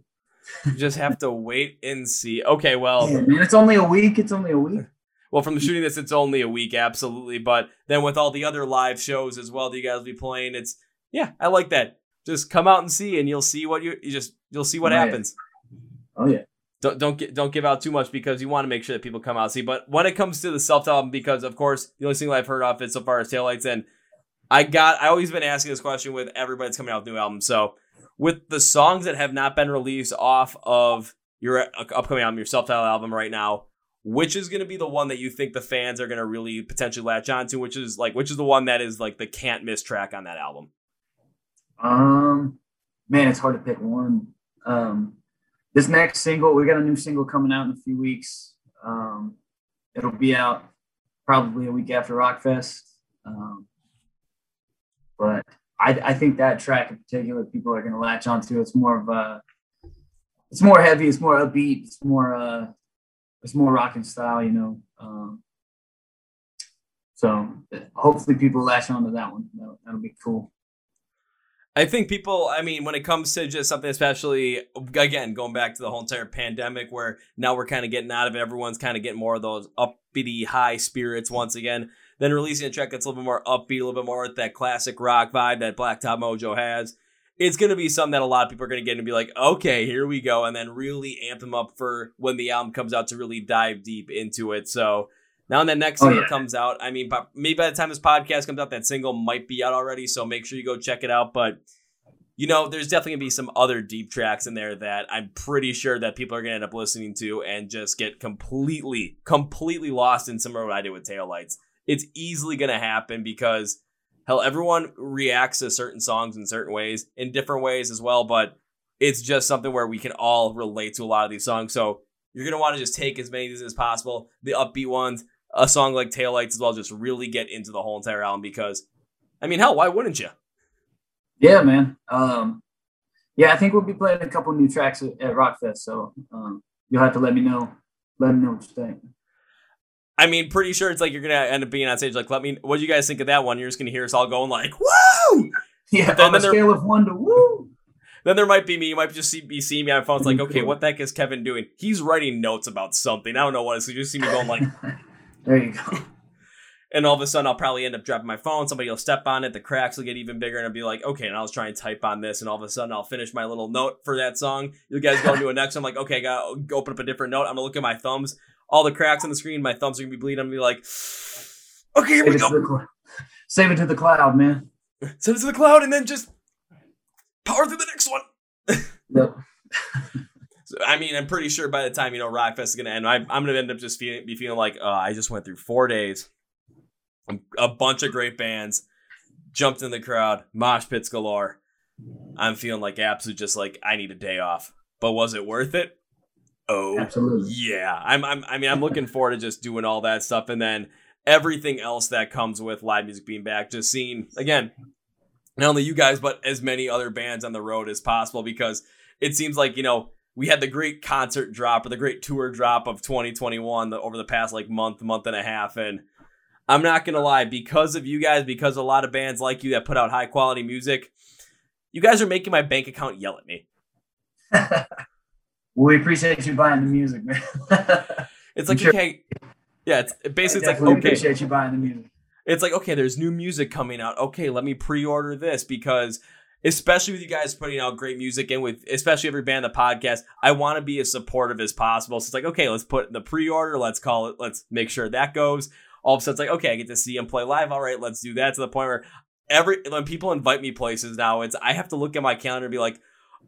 you just have to wait and see. Okay, well, yeah, man, it's only a week. It's only a week. Well, from the shooting this, it's only a week, absolutely. But then with all the other live shows as well that you guys will be playing, it's yeah, I like that. Just come out and see, and you'll see what you, you just you'll see what oh, happens. Yeah. Oh yeah. Don't don't don't give out too much because you want to make sure that people come out see. But when it comes to the self album, because of course the only single I've heard off it so far is Taillights, and I got I always been asking this question with everybody that's coming out with new albums. So with the songs that have not been released off of your upcoming album, your self-titled album right now, which is going to be the one that you think the fans are going to really potentially latch onto? Which is like, which is the one that is like the can't miss track on that album? Um, man, it's hard to pick one. Um, this next single, we got a new single coming out in a few weeks. Um, it'll be out probably a week after Rockfest. Um, but I, I think that track in particular, people are going to latch onto. It's more of a, it's more heavy. It's more upbeat. It's more, uh, it's more rocking style, you know. Um, so hopefully people latch onto that one. That'll, that'll be cool. I think people, I mean, when it comes to just something, especially again, going back to the whole entire pandemic where now we're kind of getting out of it, everyone's kind of getting more of those uppity high spirits once again. Then releasing a track that's a little bit more upbeat, a little bit more with that classic rock vibe that Blacktop Mojo has. It's going to be something that a lot of people are going to get and be like, okay, here we go. And then really amp them up for when the album comes out to really dive deep into it. So now when that next oh, single yeah. comes out, I mean, maybe by the time this podcast comes out, that single might be out already. So make sure you go check it out. But you know, there's definitely gonna be some other deep tracks in there that I'm pretty sure that people are gonna end up listening to and just get completely, completely lost in some of what I did with Taillights it's easily going to happen because hell, everyone reacts to certain songs in certain ways, in different ways as well. But it's just something where we can all relate to a lot of these songs. So you're going to want to just take as many of these as possible, the upbeat ones, a song like Taillights as well, just really get into the whole entire album because, I mean, hell, why wouldn't you? Yeah, man. Um, yeah, I think we'll be playing a couple new tracks at, at Rockfest, so um, you'll have to let me know. Let me know what you think. I mean, pretty sure it's like you're gonna end up being on stage. Like, let me. What do you guys think of that one? You're just gonna hear us all going like, "Woo!" Yeah, then, on a scale of one to woo. Then there might be me. You might just see, be seeing me on phones. Like, okay, what the heck is Kevin doing? He's writing notes about something. I don't know what. So you just see me going like, "There you go." And all of a sudden, I'll probably end up dropping my phone. Somebody will step on it. The cracks will get even bigger, and I'll be like, okay. And I'll try and type on this, and all of a sudden, I'll finish my little note for that song. You guys go into a next. I'm like, okay, I gotta open up a different note. I'm gonna look at my thumbs all the cracks on the screen, my thumbs are gonna be bleeding. I'm gonna be like, okay, here we go. Save it to the cloud, man. send it to the cloud, and then just power through the next one. Yep. So, I mean, I'm pretty sure by the time you know Rockfest is gonna end, I, I'm gonna end up just feeling, be feeling like, uh, I just went through four days, a bunch of great bands, jumped in the crowd, mosh pits galore. I'm feeling like absolute, just like I need a day off. But was it worth it? Oh, Absolutely. yeah. I'm, I'm, I mean, I'm looking forward to just doing all that stuff, and then everything else that comes with live music being back. Just seeing again, not only you guys, but as many other bands on the road as possible, because it seems like you know we had the great concert drop or the great tour drop of 2021 the, over the past like month, month and a half, and I'm not gonna lie, because of you guys, because a lot of bands like you that put out high quality music, you guys are making my bank account yell at me. we appreciate you buying the music, man. It's like Sure. okay, yeah, it's basically it's like okay, appreciate you buying the music. it's like okay there's new music coming out okay let me pre-order this because especially with you guys putting out great music and with especially every band the podcast i want to be as supportive as possible so it's like okay let's put in the pre-order let's call it let's make sure that goes all of a sudden it's like okay i get to see them play live all right let's do that to the point where every when people invite me places now it's i have to look at my calendar and be like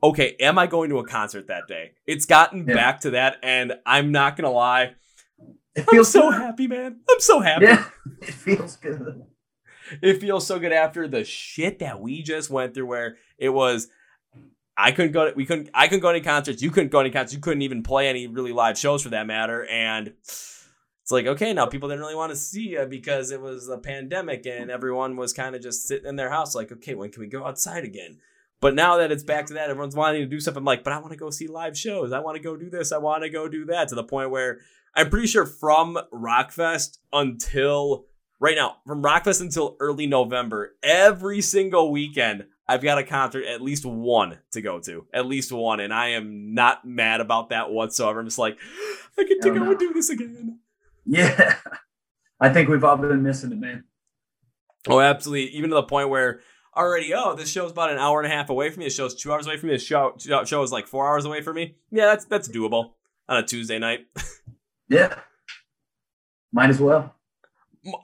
okay am i going to a concert that day it's gotten Yeah. back to that and i'm not gonna lie It i'm feels so good. happy man i'm so happy Yeah, it feels good. It feels so good after the shit that we just went through where it was I couldn't go to, we couldn't I couldn't go to any concerts, you couldn't go to any concerts, you couldn't even play any really live shows for that matter and it's like okay now people didn't really want to see you because it was a pandemic and everyone was kind of just sitting in their house like okay when can we go outside again? But now that it's back to that everyone's wanting to do stuff I'm like but I want to go see live shows I want to go do this I want to go do that to the point where I'm pretty sure from Rockfest until right now, from Rockfest until early November, every single weekend, I've got a concert, at least one to go to, at least one, and I am not mad about that whatsoever. I'm just like, I Oh, go no. and do this again. Yeah, I think we've all been missing it, man. Oh, absolutely. Even to the point where already, oh, this show's about an hour and a half away from me. This show's two hours away from me. This show, show is like four hours away from me. Yeah, that's that's doable on a Tuesday night. Yeah, might as well.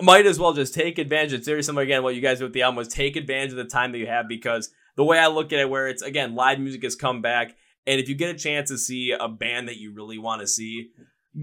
Might as well just take advantage. It's very similar again. What you guys did with the album was take advantage of the time that you have because the way I look at it, where it's again live music has come back, and if you get a chance to see a band that you really want to see,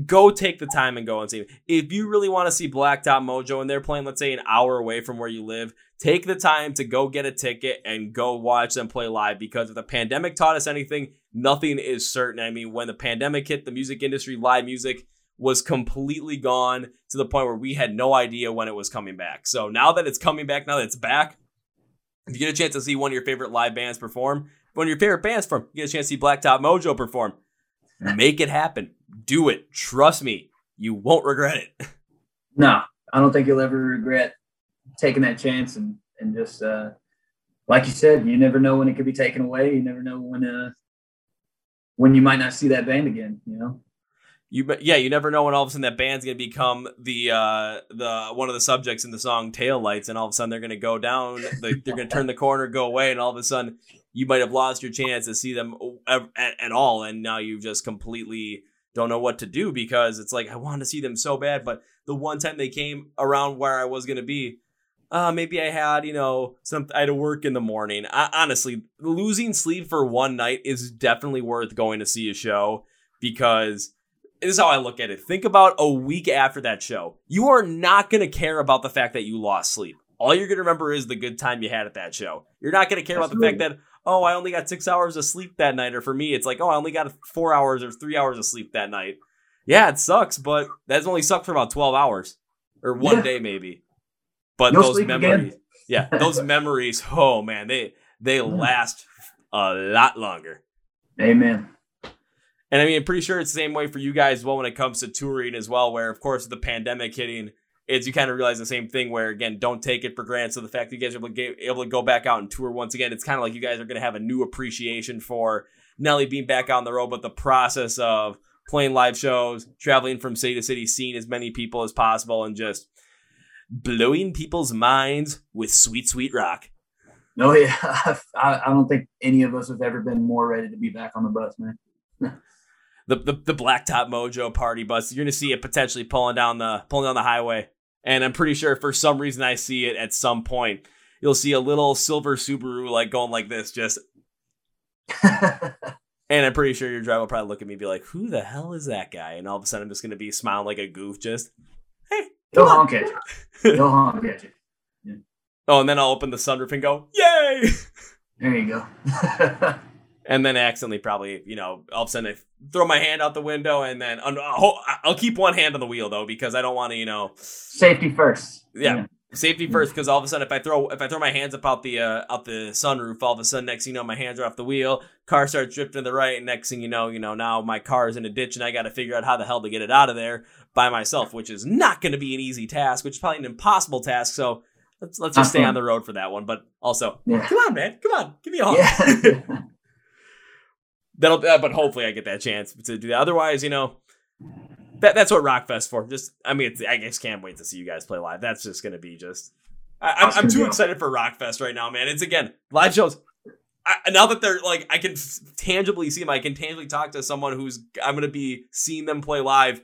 go take the time and go and see. If you really want to see Blacktop Mojo and they're playing, let's say an hour away from where you live, take the time to go get a ticket and go watch them play live because if the pandemic taught us anything, nothing is certain. I mean, when the pandemic hit, the music industry, live music was completely gone to the point where we had no idea when it was coming back. So now that it's coming back, now that it's back, if you get a chance to see one of your favorite live bands perform, one of your favorite bands perform, you get a chance to see Blacktop Mojo perform. Make it happen. Do it. Trust me, you won't regret it. No, I don't think you'll ever regret taking that chance and and just uh, like you said, you never know when it could be taken away. You never know when uh when you might not see that band again. You know. You yeah, you never know when all of a sudden that band's gonna become the uh the one of the subjects in the song Tail Lights, and all of a sudden they're gonna go down, they, they're gonna turn the corner, go away, and all of a sudden you might have lost your chance to see them at, at all, and now you just completely don't know what to do because it's like I wanted to see them so bad, but the one time they came around where I was gonna be, uh, maybe I had, you know, some I had to work in the morning. I, honestly, losing sleep for one night is definitely worth going to see a show because this is how I look at it. Think about a week after that show. You are not going to care about the fact that you lost sleep. All you're going to remember is the good time you had at that show. You're not going to care about the fact that, oh, I only got six hours of sleep that night. Or for me, it's like, oh, I only got four hours or three hours of sleep that night. Yeah, it sucks, but that's only sucked for about 12 hours or one Yeah. day maybe. But You'll those memories, yeah, those memories, oh man, they they last a lot longer. Amen. And I mean, I'm pretty sure it's the same way for you guys as well when it comes to touring as well, where of course the pandemic hitting, is you kind of realize the same thing where again, don't take it for granted. So the fact that you guys are able to, get, able to go back out and tour once again, it's kind of like you guys are going to have a new appreciation for only being back on the road, but the process of playing live shows, traveling from city to city, seeing as many people as possible, and just blowing people's minds with sweet, sweet rock. No, yeah, I, I don't think any of us have ever been more ready to be back on the bus, man. the the, the blacktop mojo party bus. You're gonna see it potentially pulling down the pulling down the highway. And I'm pretty sure for some reason I see it at some point. you'll see a little silver Subaru like going like this, just. and I'm pretty sure your driver will probably look at me and be like, "Who the hell is that guy?" And all of a sudden, I'm just gonna be smiling like a goof, just, "Hey, He'll honk at you. He'll honk at you. Oh, and then I'll open the sunroof and go, "Yay!" There you go. And then accidentally probably you know all of a sudden I throw my hand out the window and then I'll, I'll keep one hand on the wheel though because I don't want to you know Safety first. yeah, safety first because all of a sudden if I throw if I throw my hands up out the uh, out the sunroof all of a sudden next thing you know my hands are off the wheel car starts drifting to the right and next thing you know you know now my car is in a ditch and I got to figure out how the hell to get it out of there by myself which is not going to be an easy task which is probably an impossible task so let's let's just stay on the road for that one but also Yeah. come on man. Come on. Give me a honk Yeah. That'll, uh, but hopefully I get that chance to do that. Otherwise, you know, that that's what Rockfest for. Just, I mean, it's, I just can't wait to see you guys play live. That's just gonna be just. I, I'm, I'm too excited for Rockfest right now, man. It's again live shows. I, now that they're like, I can tangibly see them. I can tangibly talk to someone who's I'm gonna be seeing them play live,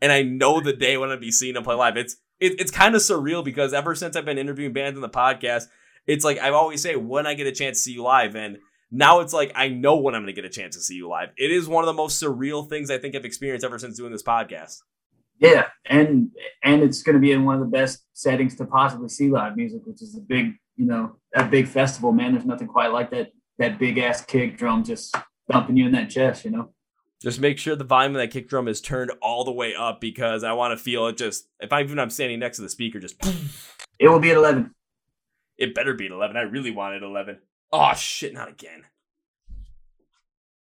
and I know the day when I'm gonna be seeing them play live. It's it, it's kind of surreal because ever since I've been interviewing bands in the podcast, it's like I always say when I get a chance to see you live, and now it's like I know when I'm going to get a chance to see you live. It is one of the most surreal things I think I've experienced ever since doing this podcast. yeah, and and it's going to be in one of the best settings to possibly see live music, which is a big, you know, a big festival. Man, there's nothing quite like that that big ass kick drum just thumping you in that chest. You know. Just make sure the volume of that kick drum is turned all the way up because I want to feel it. Just if I even I'm standing next to the speaker, just It will be at eleven. it better be at 11. I really want it 11. Oh shit, not again.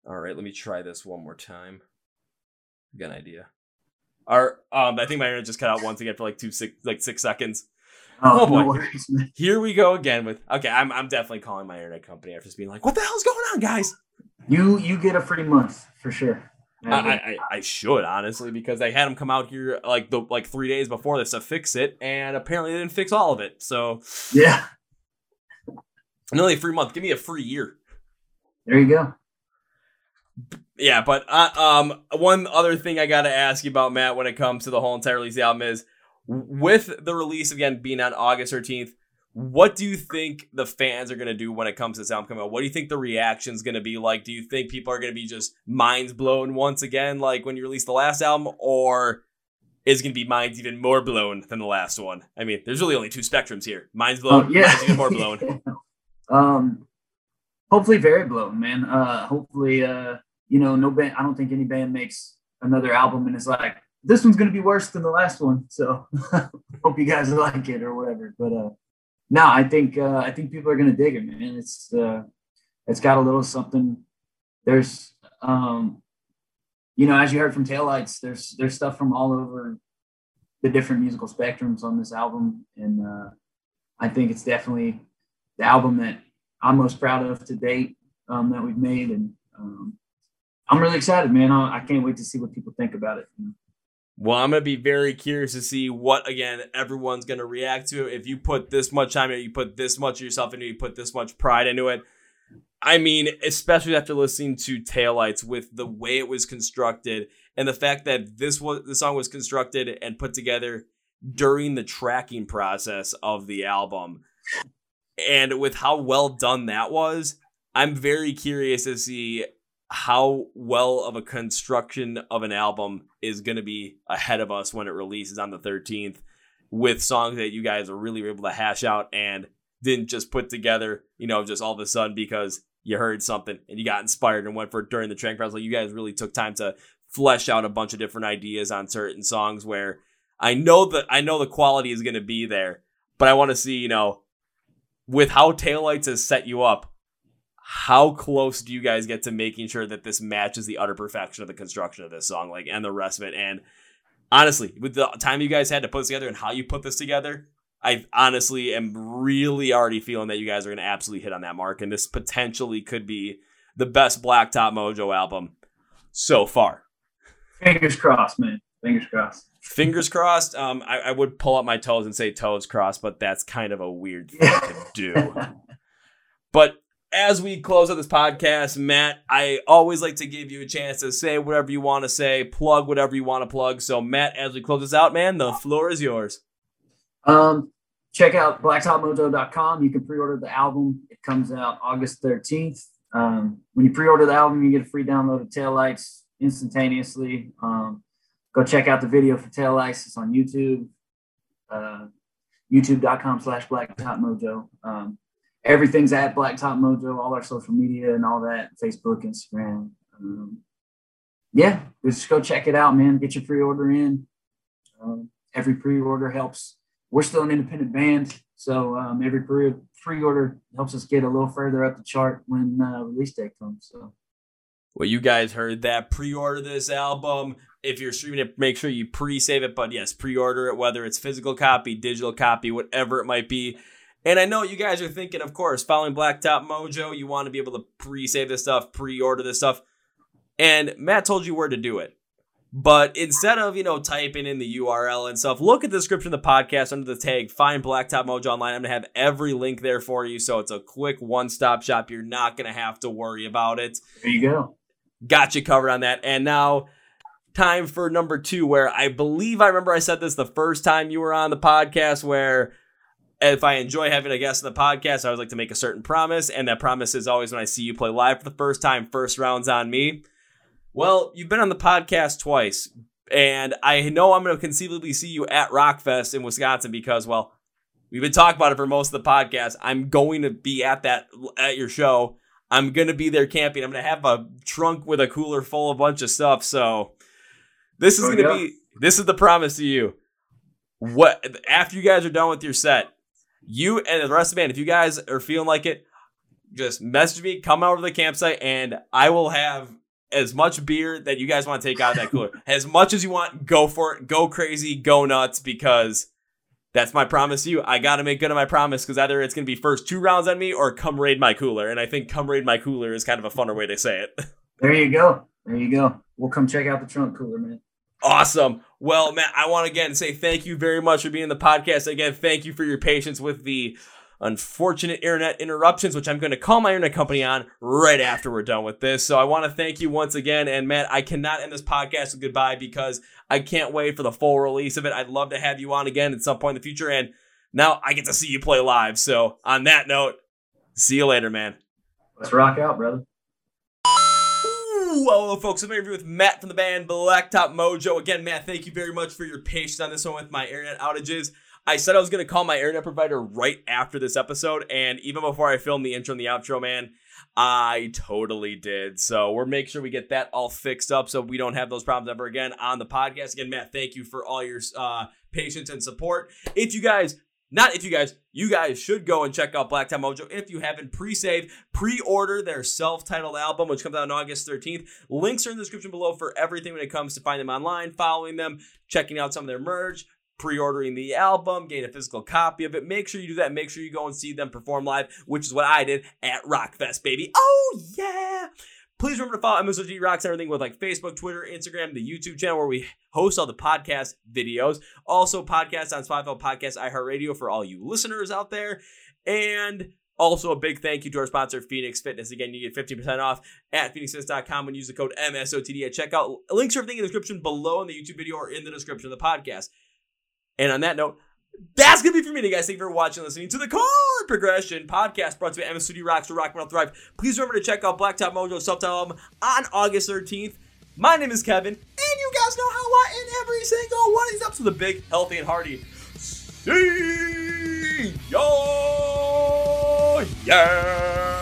All right, let me try this one more time. Got an idea. Our um, I think my internet just cut out once again for like two six like six seconds. Oh, Oh, boy. no worries. Here we go again with okay. I'm I'm definitely calling my internet company after just being like, "What the hell's going on, guys?" You you get a free month for sure. I, I I- I should honestly because they had them come out here like the like three days before this to fix it, and apparently they didn't fix all of it. So yeah, only a free month. Give me a free year. there you go. Yeah, but uh, um, one other thing I got to ask you about Matt when it comes to the whole entire release of the album is with the release again being on August 13th. What do you think the fans are going to do when it comes to this album coming out? What do you think the reaction's going to be like? Do you think people are going to be just minds blown once again, like when you released the last album, or is it going to be minds even more blown than the last one? I mean, there's really only two spectrums here: minds blown, Oh, yeah. minds even more blown. um, hopefully very blown, man. Uh, hopefully, uh, you know, no band. I don't think any band makes another album and is like, this one's gonna be worse than the last one. So hope you guys like it or whatever. But uh, no, I think uh, I think people are gonna dig it, man. It's uh, it's got a little something. There's um, you know, as you heard from Taillights, there's there's stuff from all over the different musical spectrums on this album, and uh, I think it's definitely the album that I'm most proud of to date um, that we've made, and um, I'm really excited, man. I, I can't wait to see what people think about it. Well, I'm gonna be very curious to see what again everyone's gonna react to. If you put this much time it, you put this much of yourself into it, you put this much pride into it. I mean, especially after listening to Taillights with the way it was constructed and the fact that this was the song was constructed and put together during the tracking process of the album. And with how well done that was, I'm very curious to see how well of a construction of an album is going to be ahead of us when it releases on the 13th with songs that you guys are really able to hash out and didn't just put together, you know, just all of a sudden because you heard something and you got inspired and went for it during the track process. Like you guys really took time to flesh out a bunch of different ideas on certain songs where I know that I know the quality is going to be there, but I want to see, you know, with how Taillights has set you up, how close do you guys get to making sure that this matches the utter perfection of the construction of this song, like and the rest of it? And honestly, with the time you guys had to put this together and how you put this together, I honestly am really already feeling that you guys are going to absolutely hit on that mark, and this potentially could be the best Blacktop Mojo album so far. Fingers crossed, man. Fingers crossed. Fingers crossed. Um, I, I would pull up my toes and say toes crossed, but that's kind of a weird thing to do. But as we close out this podcast, Matt, I always like to give you a chance to say whatever you want to say, plug whatever you want to plug. So, Matt, as we close this out, man, the floor is yours. Um, check out blacktopmojo.com. You can pre-order the album. It comes out August 13th. Um, when you pre-order the album, you get a free download of Tail Lights instantaneously. Um, go check out the video for Tail Lights. It's on YouTube, uh, youtube.com slash blacktopmojo. Um, everything's at blacktop mojo, all our social media and all that, Facebook, Instagram. Um, yeah, just go check it out, man. Get your pre-order in. Um, every pre-order helps. We're still an independent band, so um, every pre pre-order helps us get a little further up the chart when uh, release day comes. So. Well, you guys heard that. Pre-order this album. If you're streaming it, make sure you pre-save it. But yes, pre-order it, whether it's physical copy, digital copy, whatever it might be. And I know you guys are thinking, of course, following Blacktop Mojo, you want to be able to pre-save this stuff, pre-order this stuff. And Matt told you where to do it. But instead of, you know, typing in the URL and stuff, look at the description of the podcast under the tag, find Blacktop Mojo online. I'm going to have every link there for you. So it's a quick one stop shop. You're not going to have to worry about it. There you go. Got you covered on that. And now, time for number two, where I believe I remember I said this the first time you were on the podcast, where if I enjoy having a guest on the podcast, I would like to make a certain promise. And that promise is always when I see you play live for the first time, first round's on me. Well, you've been on the podcast twice, and I know I'm going to conceivably see you at Rockfest in Wisconsin because, well, we've been talking about it for most of the podcast. I'm going to be at that at your show. I'm going to be there camping. I'm going to have a trunk with a cooler full of bunch of stuff. So this is oh, to yeah. be this is the promise to you. What after you guys are done with your set, you and the rest of the band, if you guys are feeling like it, just message me, come over to the campsite, and I will have as much beer that you guys want to take out of that cooler. as much as you want, go for it. Go crazy, go nuts, because that's my promise to you. I got to make good on my promise because either it's going to be first two rounds on me or come raid my cooler. And I think come raid my cooler is kind of a funner way to say it. There you go. There you go. We'll come check out the trunk cooler, man. Awesome. Well, Matt, I want to again say thank you very much for being in the podcast. Again, thank you for your patience with the unfortunate internet interruptions, which I'm going to call my internet company on right after we're done with this. So I want to thank you once again. And Matt, I cannot end this podcast with goodbye because I can't wait for the full release of it. I'd love to have you on again at some point in the future. And now I get to see you play live. So on that note, see you later, man. Let's rock out, brother. Ooh, Hello, folks. I'm interviewing with Matt from the band Blacktop Mojo. Again, Matt, thank you very much for your patience on this one with my internet outages. I said I was going to call my internet provider right after this episode, and even before I filmed the intro and the outro, man, I totally did. So we're making sure we get that all fixed up so we don't have those problems ever again on the podcast. Again, Matt, thank you for all your uh, patience and support. If you guys not if you guys, you guys should go and check out Black Blacktop Mojo. If you haven't pre save, pre-order their self-titled album, which comes out on August 13th. Links are in the description below for everything when it comes to finding them online, following them, checking out some of their merch, pre-ordering the album, getting a physical copy of it. Make sure you do that. Make sure you go and see them perform live, which is what I did at Rockfest, baby. Oh yeah. Please remember to follow MSOT Rocks and everything with like Facebook, Twitter, Instagram, the YouTube channel where we host all the podcast videos. Also, podcasts on Spotify, Podcast iHeartRadio for all you listeners out there. And also, a big thank you to our sponsor, Phoenix Fitness. Again, you get 15% off at phoenixfitness.com you use the code MSOTD at checkout. Links are everything in the description below in the YouTube video or in the description of the podcast. And on that note, that's gonna be for me today, guys. Thank you for watching listening to the Chord Progression podcast brought to you by MSOD Rocks or Rock Metal Thrive. Please remember to check out Blacktop Mojo self-titled album on August 13th. My name is Kevin, and you guys know how I end every single one of these episodes with a big, healthy, and hearty. See! Yeah!